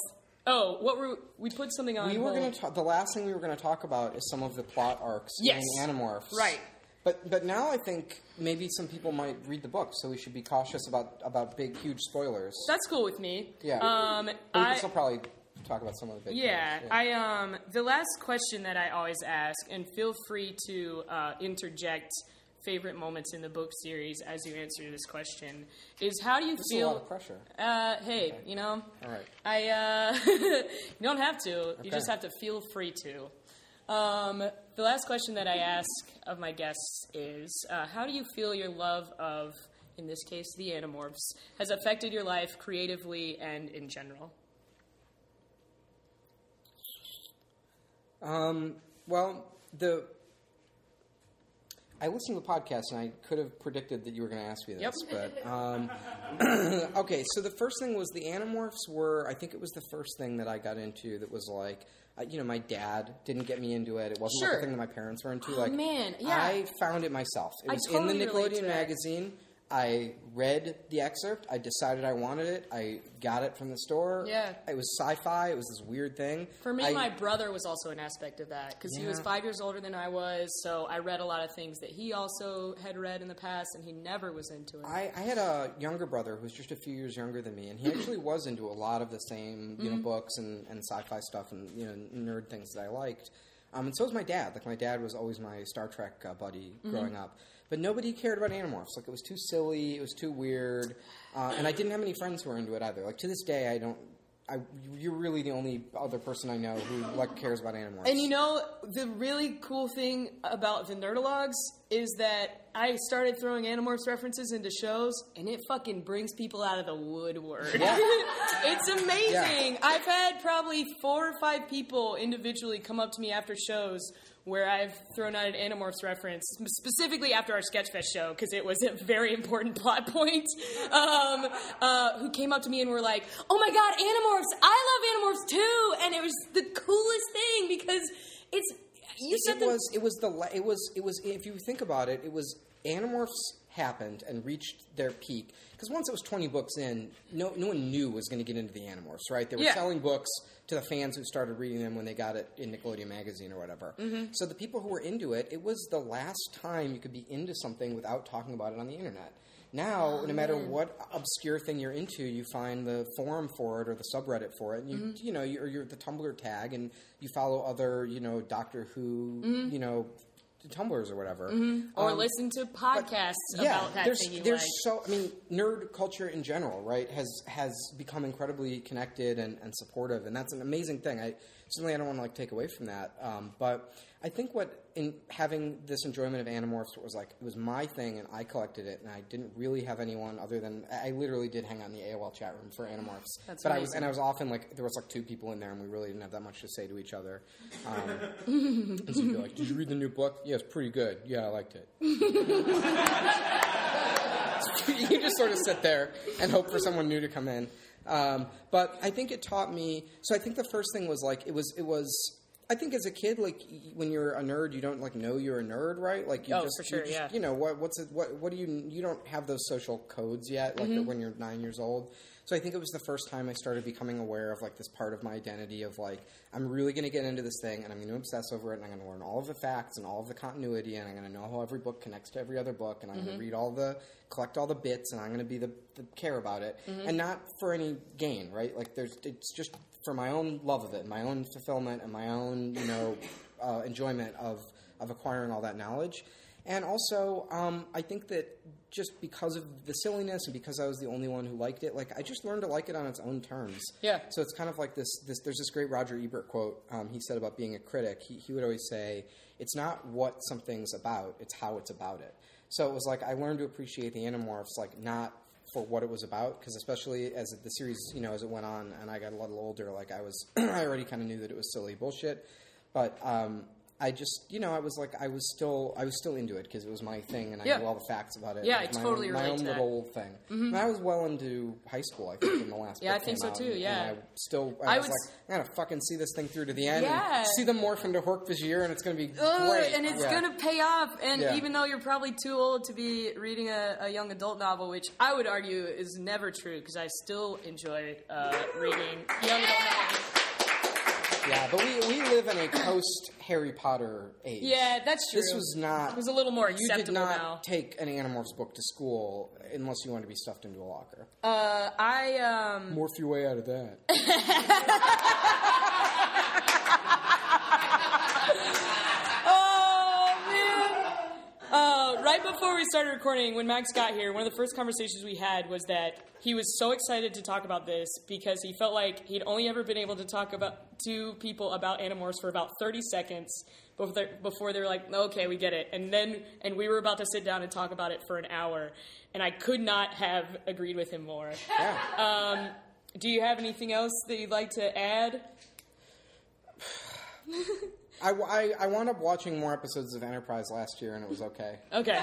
Oh, what were we put something on? We were going to talk. The last thing we were going to talk about is some of the plot arcs Yes. in Animorphs. Right. But but now I think maybe some people might read the book, so we should be cautious about about big huge spoilers. That's cool with me. Yeah. Um, But I, can still probably talk about some of the big. yeah, things, I um the last question that I always ask, and feel free to uh, interject favorite moments in the book series as you answer this question is how do you This is a feel? lot of pressure. Uh, hey, you know, All right. I uh, you don't have to. Okay. You just have to feel free to. Um, the last question that I ask of my guests is, uh, how do you feel your love of, in this case, the Animorphs, has affected your life creatively and in general? Um, well, the I listened to the podcast and I could have predicted that you were going to ask me this, Yep. but um, okay. So the first thing was the Animorphs were. I think it was the first thing that I got into that was like. Uh, you know, my dad didn't get me into it. It wasn't like Sure. a thing that my parents were into. Oh, like, man, yeah. I found it myself. It I was totally in the Nickelodeon magazine. I read the excerpt. I decided I wanted it. I got it from the store. Yeah. It was sci-fi. It was this weird thing. For me, I- my brother was also an aspect of that because he was five years older than I was, so I read a lot of things that he also had read in the past, and he never was into it. I, I had a younger brother who was just a few years younger than me, and he actually was into a lot of the same, you know, Mhm. books and, and sci-fi stuff and you know nerd things that I liked. Um, and so was my dad. Like my dad was always my Star Trek uh, buddy Mhm. growing up. But nobody cared about Animorphs. Like it was too silly. It was too weird, uh, and I didn't have any friends who were into it either. Like to this day, I don't. I, you're really the only other person I know who like cares about Animorphs. And you know, the really cool thing about the Nerdologues is that I started throwing Animorphs references into shows, and it fucking brings people out of the woodwork. Yeah. it's amazing. I've had probably four or five people individually come up to me after shows where I've thrown out an Animorphs reference, specifically after our Sketchfest show, because it was a very important plot point, um, uh, who came up to me and were like, oh my god, Animorphs! I love Animorphs too! And it was the coolest thing because it's. You said it the- was it was the it was it was if you think about it, it was Animorphs happened and reached their peak because once it was twenty books in, no no one knew was going to get into the Animorphs, right? They were Yeah. selling books to the fans who started reading them when they got it in Nickelodeon magazine or whatever. Mhm. So the people who were into it, it was the last time you could be into something without talking about it on the internet. Now, Oh, no matter man. what obscure thing you're into, you find the forum for it or the subreddit for it, and you Mhm. you know you're, you're the Tumblr tag, and you follow other you know Doctor Who Mhm. you know Tumblrs or whatever, Mhm. Or Um, listen to podcasts yeah, about that there's, thing you there's like. so I mean, nerd culture in general, right, has has become incredibly connected and, and supportive, and that's an amazing thing. I certainly I don't want to like take away from that. Um, but I think what in having this enjoyment of Animorphs was like it was my thing, and I collected it, and I didn't really have anyone other than I literally did hang out in the AOL chat room for Animorphs. That's but I was and I was often like there was like two people in there, and we really didn't have that much to say to each other. Um, and so you'd be like, "Did you read the new book? Yeah, it's pretty good. Yeah, I liked it." you just sort of sit there and hope for someone new to come in. Um, but I think it taught me. So I think the first thing was like it was it was. I think as a kid, like when you're a nerd, you don't like know you're a nerd, right? Like you Oh, just, for sure, you, just yeah. you know what what's it, what what do you you don't have those social codes yet, like Mhm. when you're nine years old. So I think it was the first time I started becoming aware of like this part of my identity of like I'm really going to get into this thing and I'm going to obsess over it and I'm going to learn all of the facts and all of the continuity and I'm going to know how every book connects to every other book and I'm going Mhm. to read all the collect all the bits and I'm going to be the, the care about it Mhm. and not for any gain, right? Like there's it's just for my own love of it, my own fulfillment and my own you know uh, enjoyment of of acquiring all that knowledge. And also, um, I think that just because of the silliness and because I was the only one who liked it, like I just learned to like it on its own terms. Yeah. So it's kind of like this. this there's this great Roger Ebert quote um, he said about being a critic. He, he would always say, "It's not what something's about; it's how it's about it." So it was like I learned to appreciate the Animorphs, like not for what it was about, because especially as the series, you know, as it went on and I got a little older, like I was, I already kind of knew that it was silly bullshit, but um, I just, you know, I was like, I was still, I was still into it because it was my thing, and I Yeah. knew all the facts about it. Yeah, It was I my totally own, my own little thing. Mhm. And I was well into high school, I think, in the last. Yeah, I think so out, too, yeah. and I still, I I was would like, I'm gonna fucking see this thing through to the end. Yeah. And see them morph into Hork-Bajir, and it's gonna be Ugh, great. and it's Yeah. gonna pay off. And Yeah. even though you're probably too old to be reading a, a young adult novel, which I would argue is never true because I still enjoy uh, reading young adult novels. Yeah, but we, we live in a post Harry Potter age. Yeah, that's true. This was not. It was a little more You did not now. take an Animorphs book to school unless you wanted to be stuffed into a locker. Uh, I um. Morph your way out of that. oh man! Uh, right before we started recording, when Max got here, one of the first conversations we had was that he was so excited to talk about this because he felt like he'd only ever been able to talk about to people about Animorphs for about thirty seconds before they, before they were like, "Okay, we get it," and then and we were about to sit down and talk about it for an hour, and I could not have agreed with him more. Um, do you have anything else that you'd like to add? I, I, I wound up watching more episodes of Enterprise last year, and it was okay. Okay.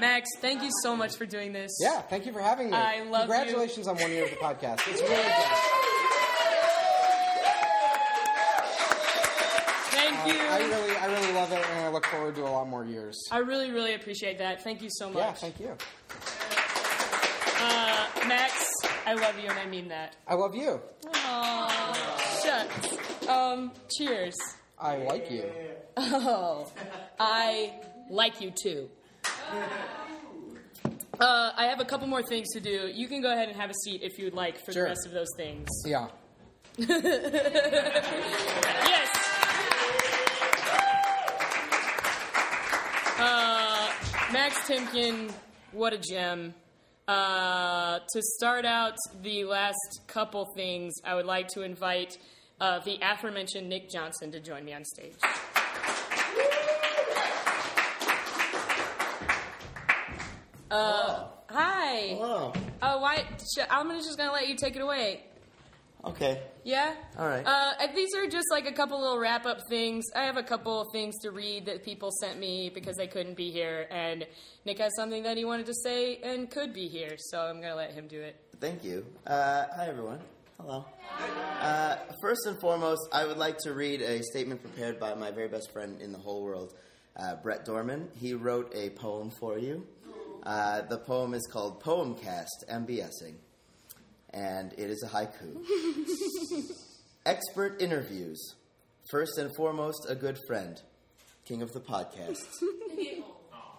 Max, thank you so much for doing this. Yeah, thank you for having me. I love you. Congratulations on one year of the podcast. It's really good. Thank you. I really, I really love it, and I look forward to a lot more years. I really, really appreciate that. Thank you so much. Yeah, thank you. Uh, Max, I love you, and I mean that. I love you. Aww, shucks. Um, cheers. I like you. Oh, I like you too. Uh, I have a couple more things to do. You can go ahead and have a seat if you would like for Sure. the rest of those things. Yeah. yes. Uh, Max Temkin, what a gem. Uh, to start out the last couple things, I would like to invite uh, the aforementioned Nick Johnson to join me on stage. Uh, hi. Hello. Uh, why? I'm just gonna let you take it away. Okay. Yeah. All right. Uh, these are just like a couple little wrap up things. I have a couple of things to read that people sent me because they couldn't be here, and Nick has something that he wanted to say and could be here, so I'm gonna let him do it. Thank you. Uh, hi, everyone. Hello. Uh, first and foremost, I would like to read a statement prepared by my very best friend in the whole world, uh, Brett Dorman. He wrote a poem for you. Uh, the poem is called Poemcast MBSing, and it is a haiku. Expert interviews. First and foremost, a good friend, king of the podcasts.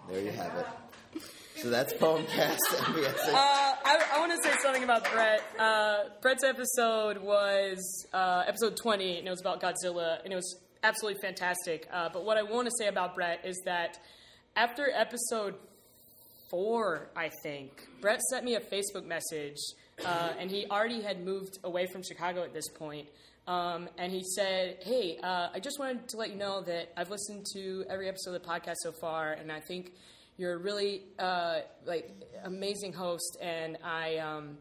There you have it. So that's Poemcast MBSing. I, I want to say something about Brett. Uh, Brett's episode was uh, episode 20, and it was about Godzilla, and it was absolutely fantastic. Uh, but what I want to say about Brett is that after episode four, I think, Brett sent me a Facebook message, uh, and he already had moved away from Chicago at this point. Um, and he said, "Hey, uh, I just wanted to let you know that I've listened to every episode of the podcast so far, and I think you're a really uh, like amazing host, and I um,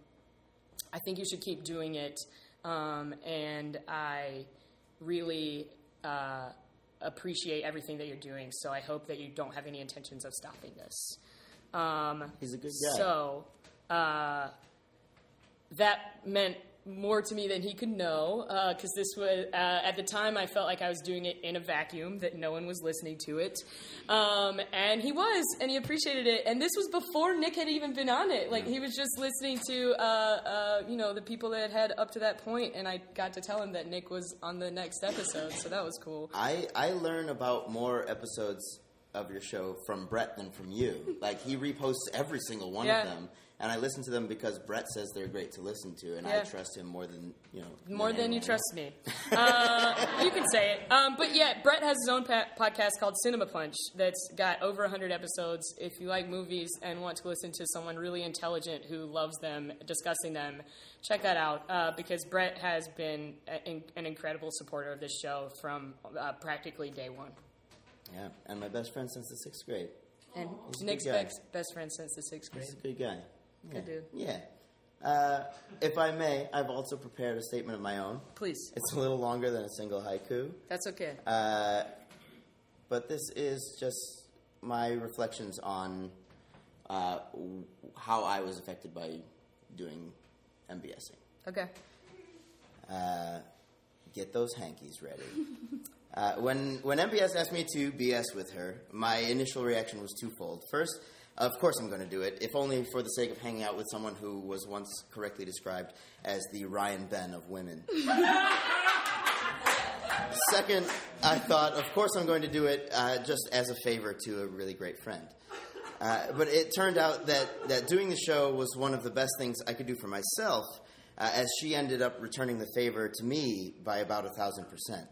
I think you should keep doing it. Um, and I really uh, appreciate everything that you're doing. So I hope that you don't have any intentions of stopping this." Um, He's a good guy. So uh, that meant more to me than he could know because this was uh, at the time I felt like I was doing it in a vacuum that no one was listening to it, um, and he was, and he appreciated it. And this was before Nick had even been on it. Like he was just listening to uh, uh, you know the people that had up to that point, and I got to tell him that Nick was on the next episode, so that was cool. I, I learn about more episodes of your show from Brett than from you. Like he reposts every single one Yeah. of them, and I listen to them because Brett says they're great to listen to, and Yeah. I trust him more than you know. More than you trust me. Uh, you can say it. Um, but yeah, Brett has his own pa- podcast called Cinema Punch that's got over 100 episodes. If you like movies and want to listen to someone really intelligent who loves them, discussing them, check that out uh, because Brett has been a, in, an incredible supporter of this show from uh, practically day one. Yeah, and my best friend since the sixth grade. And Nick's best, best friend since the sixth grade. He's a good guy. Good dude. Yeah. Uh, if I may, I've also prepared a statement of my own. Please. It's a little longer than a single haiku. That's okay. Uh, but this is just my reflections on uh, w- how I was affected by doing MBSing. Okay. Uh, get those hankies ready. Uh, when when MBS asked me to BS with her, my initial reaction was twofold. First, of course I'm going to do it, if only for the sake of hanging out with someone who was once correctly described as the Ryan Ben of women. Second, I thought, of course I'm going to do it uh, just as a favor to a really great friend. Uh, but it turned out that, that doing the show was one of the best things I could do for myself, uh, as she ended up returning the favor to me by about a thousand percent.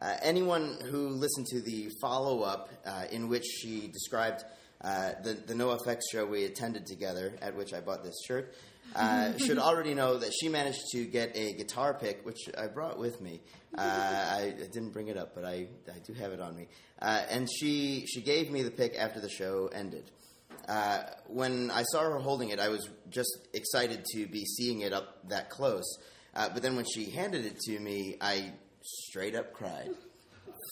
Uh, anyone who listened to the follow up, uh, in which she described uh, the, the NoFX show we attended together, at which I bought this shirt, uh, should already know that she managed to get a guitar pick, which I brought with me. Uh, I, I didn't bring it up, but I, I do have it on me. Uh, and she, she gave me the pick after the show ended. Uh, when I saw her holding it, I was just excited to be seeing it up that close. Uh, but then when she handed it to me, I straight up cried.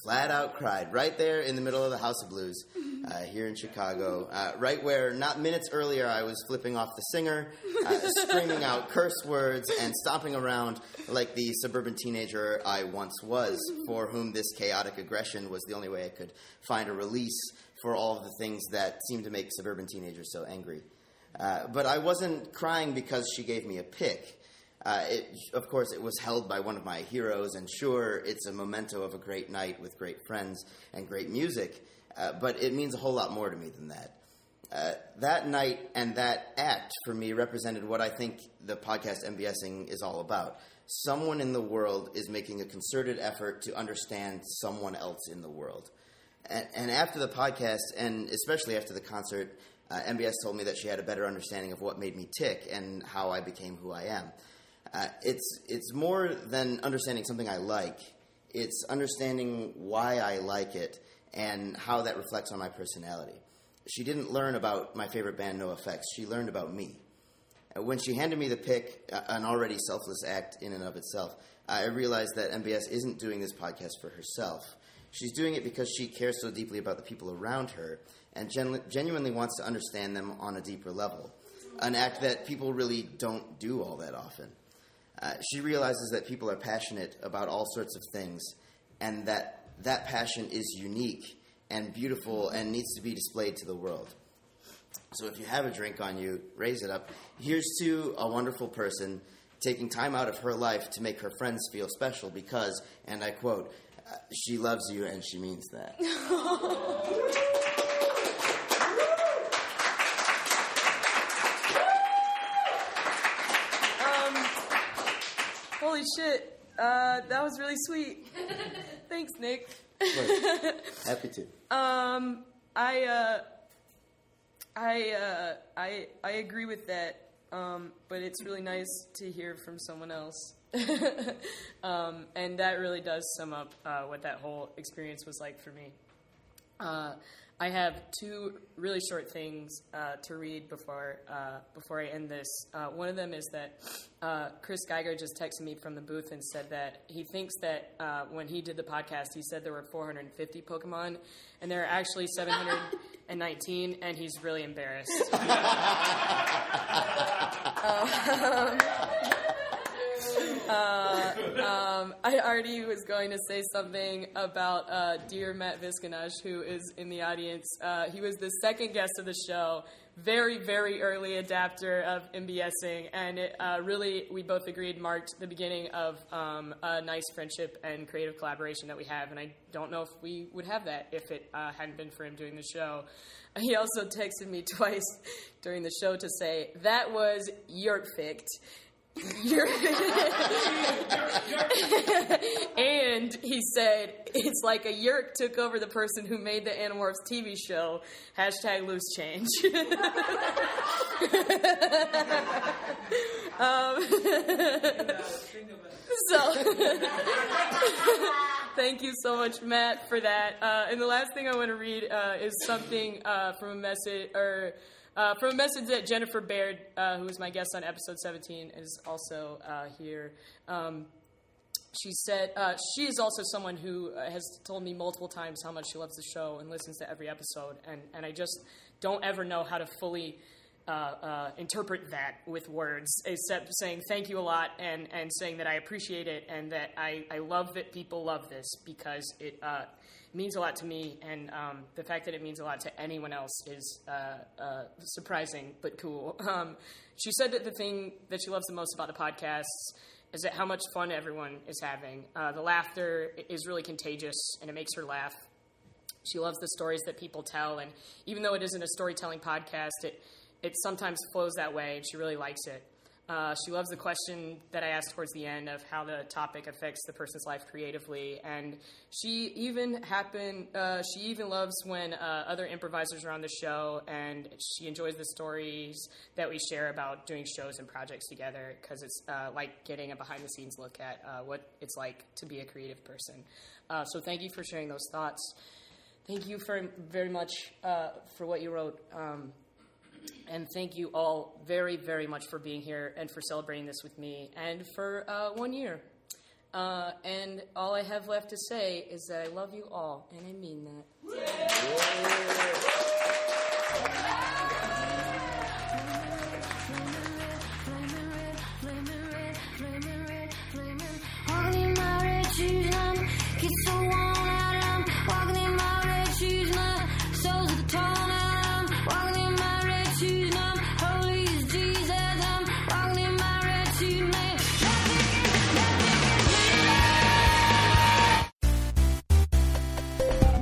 Flat out cried. Right there in the middle of the House of Blues uh, here in Chicago. Uh, right where, not minutes earlier, I was flipping off the singer, uh, screaming out curse words, and stomping around like the suburban teenager I once was, for whom this chaotic aggression was the only way I could find a release for all of the things that seemed to make suburban teenagers so angry. Uh, but I wasn't crying because she gave me a pick. Uh, it, of course, it was held by one of my heroes, and sure, it's a memento of a great night with great friends and great music, uh, but it means a whole lot more to me than that. Uh, that night and that act for me represented what I think the podcast MBSing is all about. Someone in the world is making a concerted effort to understand someone else in the world. And, and after the podcast, and especially after the concert, uh, MBS told me that she had a better understanding of what made me tick and how I became who I am. Uh, it's it's more than understanding something I like. It's understanding why I like it and how that reflects on my personality. She didn't learn about my favorite band, NoFX. She learned about me. Uh, When she handed me the pick, uh, an already selfless act in and of itself, I realized that MBS isn't doing this podcast for herself. She's doing it because she cares so deeply about the people around her and genu- genuinely wants to understand them on a deeper level. An act that people really don't do all that often. Uh, she realizes that people are passionate about all sorts of things and that that passion is unique and beautiful and needs to be displayed to the world. So if you have a drink on you, raise it up. Here's to a wonderful person taking time out of her life to make her friends feel special because, and I quote, uh, she loves you and she means that. holy shit. Uh, that was really sweet. Thanks, Nick. Happy to. Um, I, uh, I, uh, I, I agree with that um, but it's really nice to hear from someone else. um, and that really does sum up uh, what that whole experience was like for me. Uh, I have two really short things uh, to read before uh, before I end this. Uh, one of them is that uh, Chris Geiger just texted me from the booth and said that he thinks that uh, when he did the podcast, he said there were 450 Pokemon, and there are actually 719, and he's really embarrassed. Um, uh, um, I already was going to say something about uh, dear Matt Viscanash, who is in the audience. Uh, he was the second guest of the show, very, very early adapter of MBSing, and it uh, really, we both agreed, marked the beginning of um, a nice friendship and creative collaboration that we have. And I don't know if we would have that if it uh, hadn't been for him doing the show. He also texted me twice during the show to say, that was Yerkfict. You're and he said it's like a yeerk took over the person who made the Animorphs TV show. Hashtag loose change. um, so thank you so much, Matt, for that. Uh, and the last thing I want to read uh, is something uh, from a message or. Uh, from a message that Jennifer Baird, uh, who was my guest on episode 17, is also uh, here. Um, she said uh, she is also someone who uh, has told me multiple times how much she loves the show and listens to every episode, and, and I just don't ever know how to fully uh, interpret that with words, except saying thank you a lot and, and saying that I appreciate it and that I, I love that people love this because it means a lot to me, and um, the fact that it means a lot to anyone else is uh, uh, surprising but cool. Um, she said that the thing that she loves the most about the podcasts is that how much fun everyone is having. Uh, the laughter is really contagious, and it makes her laugh. She loves the stories that people tell, and even though it isn't a storytelling podcast, it it sometimes flows that way, and she really likes it. Uh, she loves the question that I asked towards the end of how the topic affects the person's life creatively, and she even happen. Uh, she even loves when uh, other improvisers are on the show, and she enjoys the stories that we share about doing shows and projects together because it's uh, like getting a behind-the-scenes look at uh, what it's like to be a creative person. Uh, so, thank you for sharing those thoughts. Thank you for very much for what you wrote. Um, and thank you all very, very much for being here and for celebrating this with me and for uh, one year. Uh, and all I have left to say is that I love you all, and I mean that.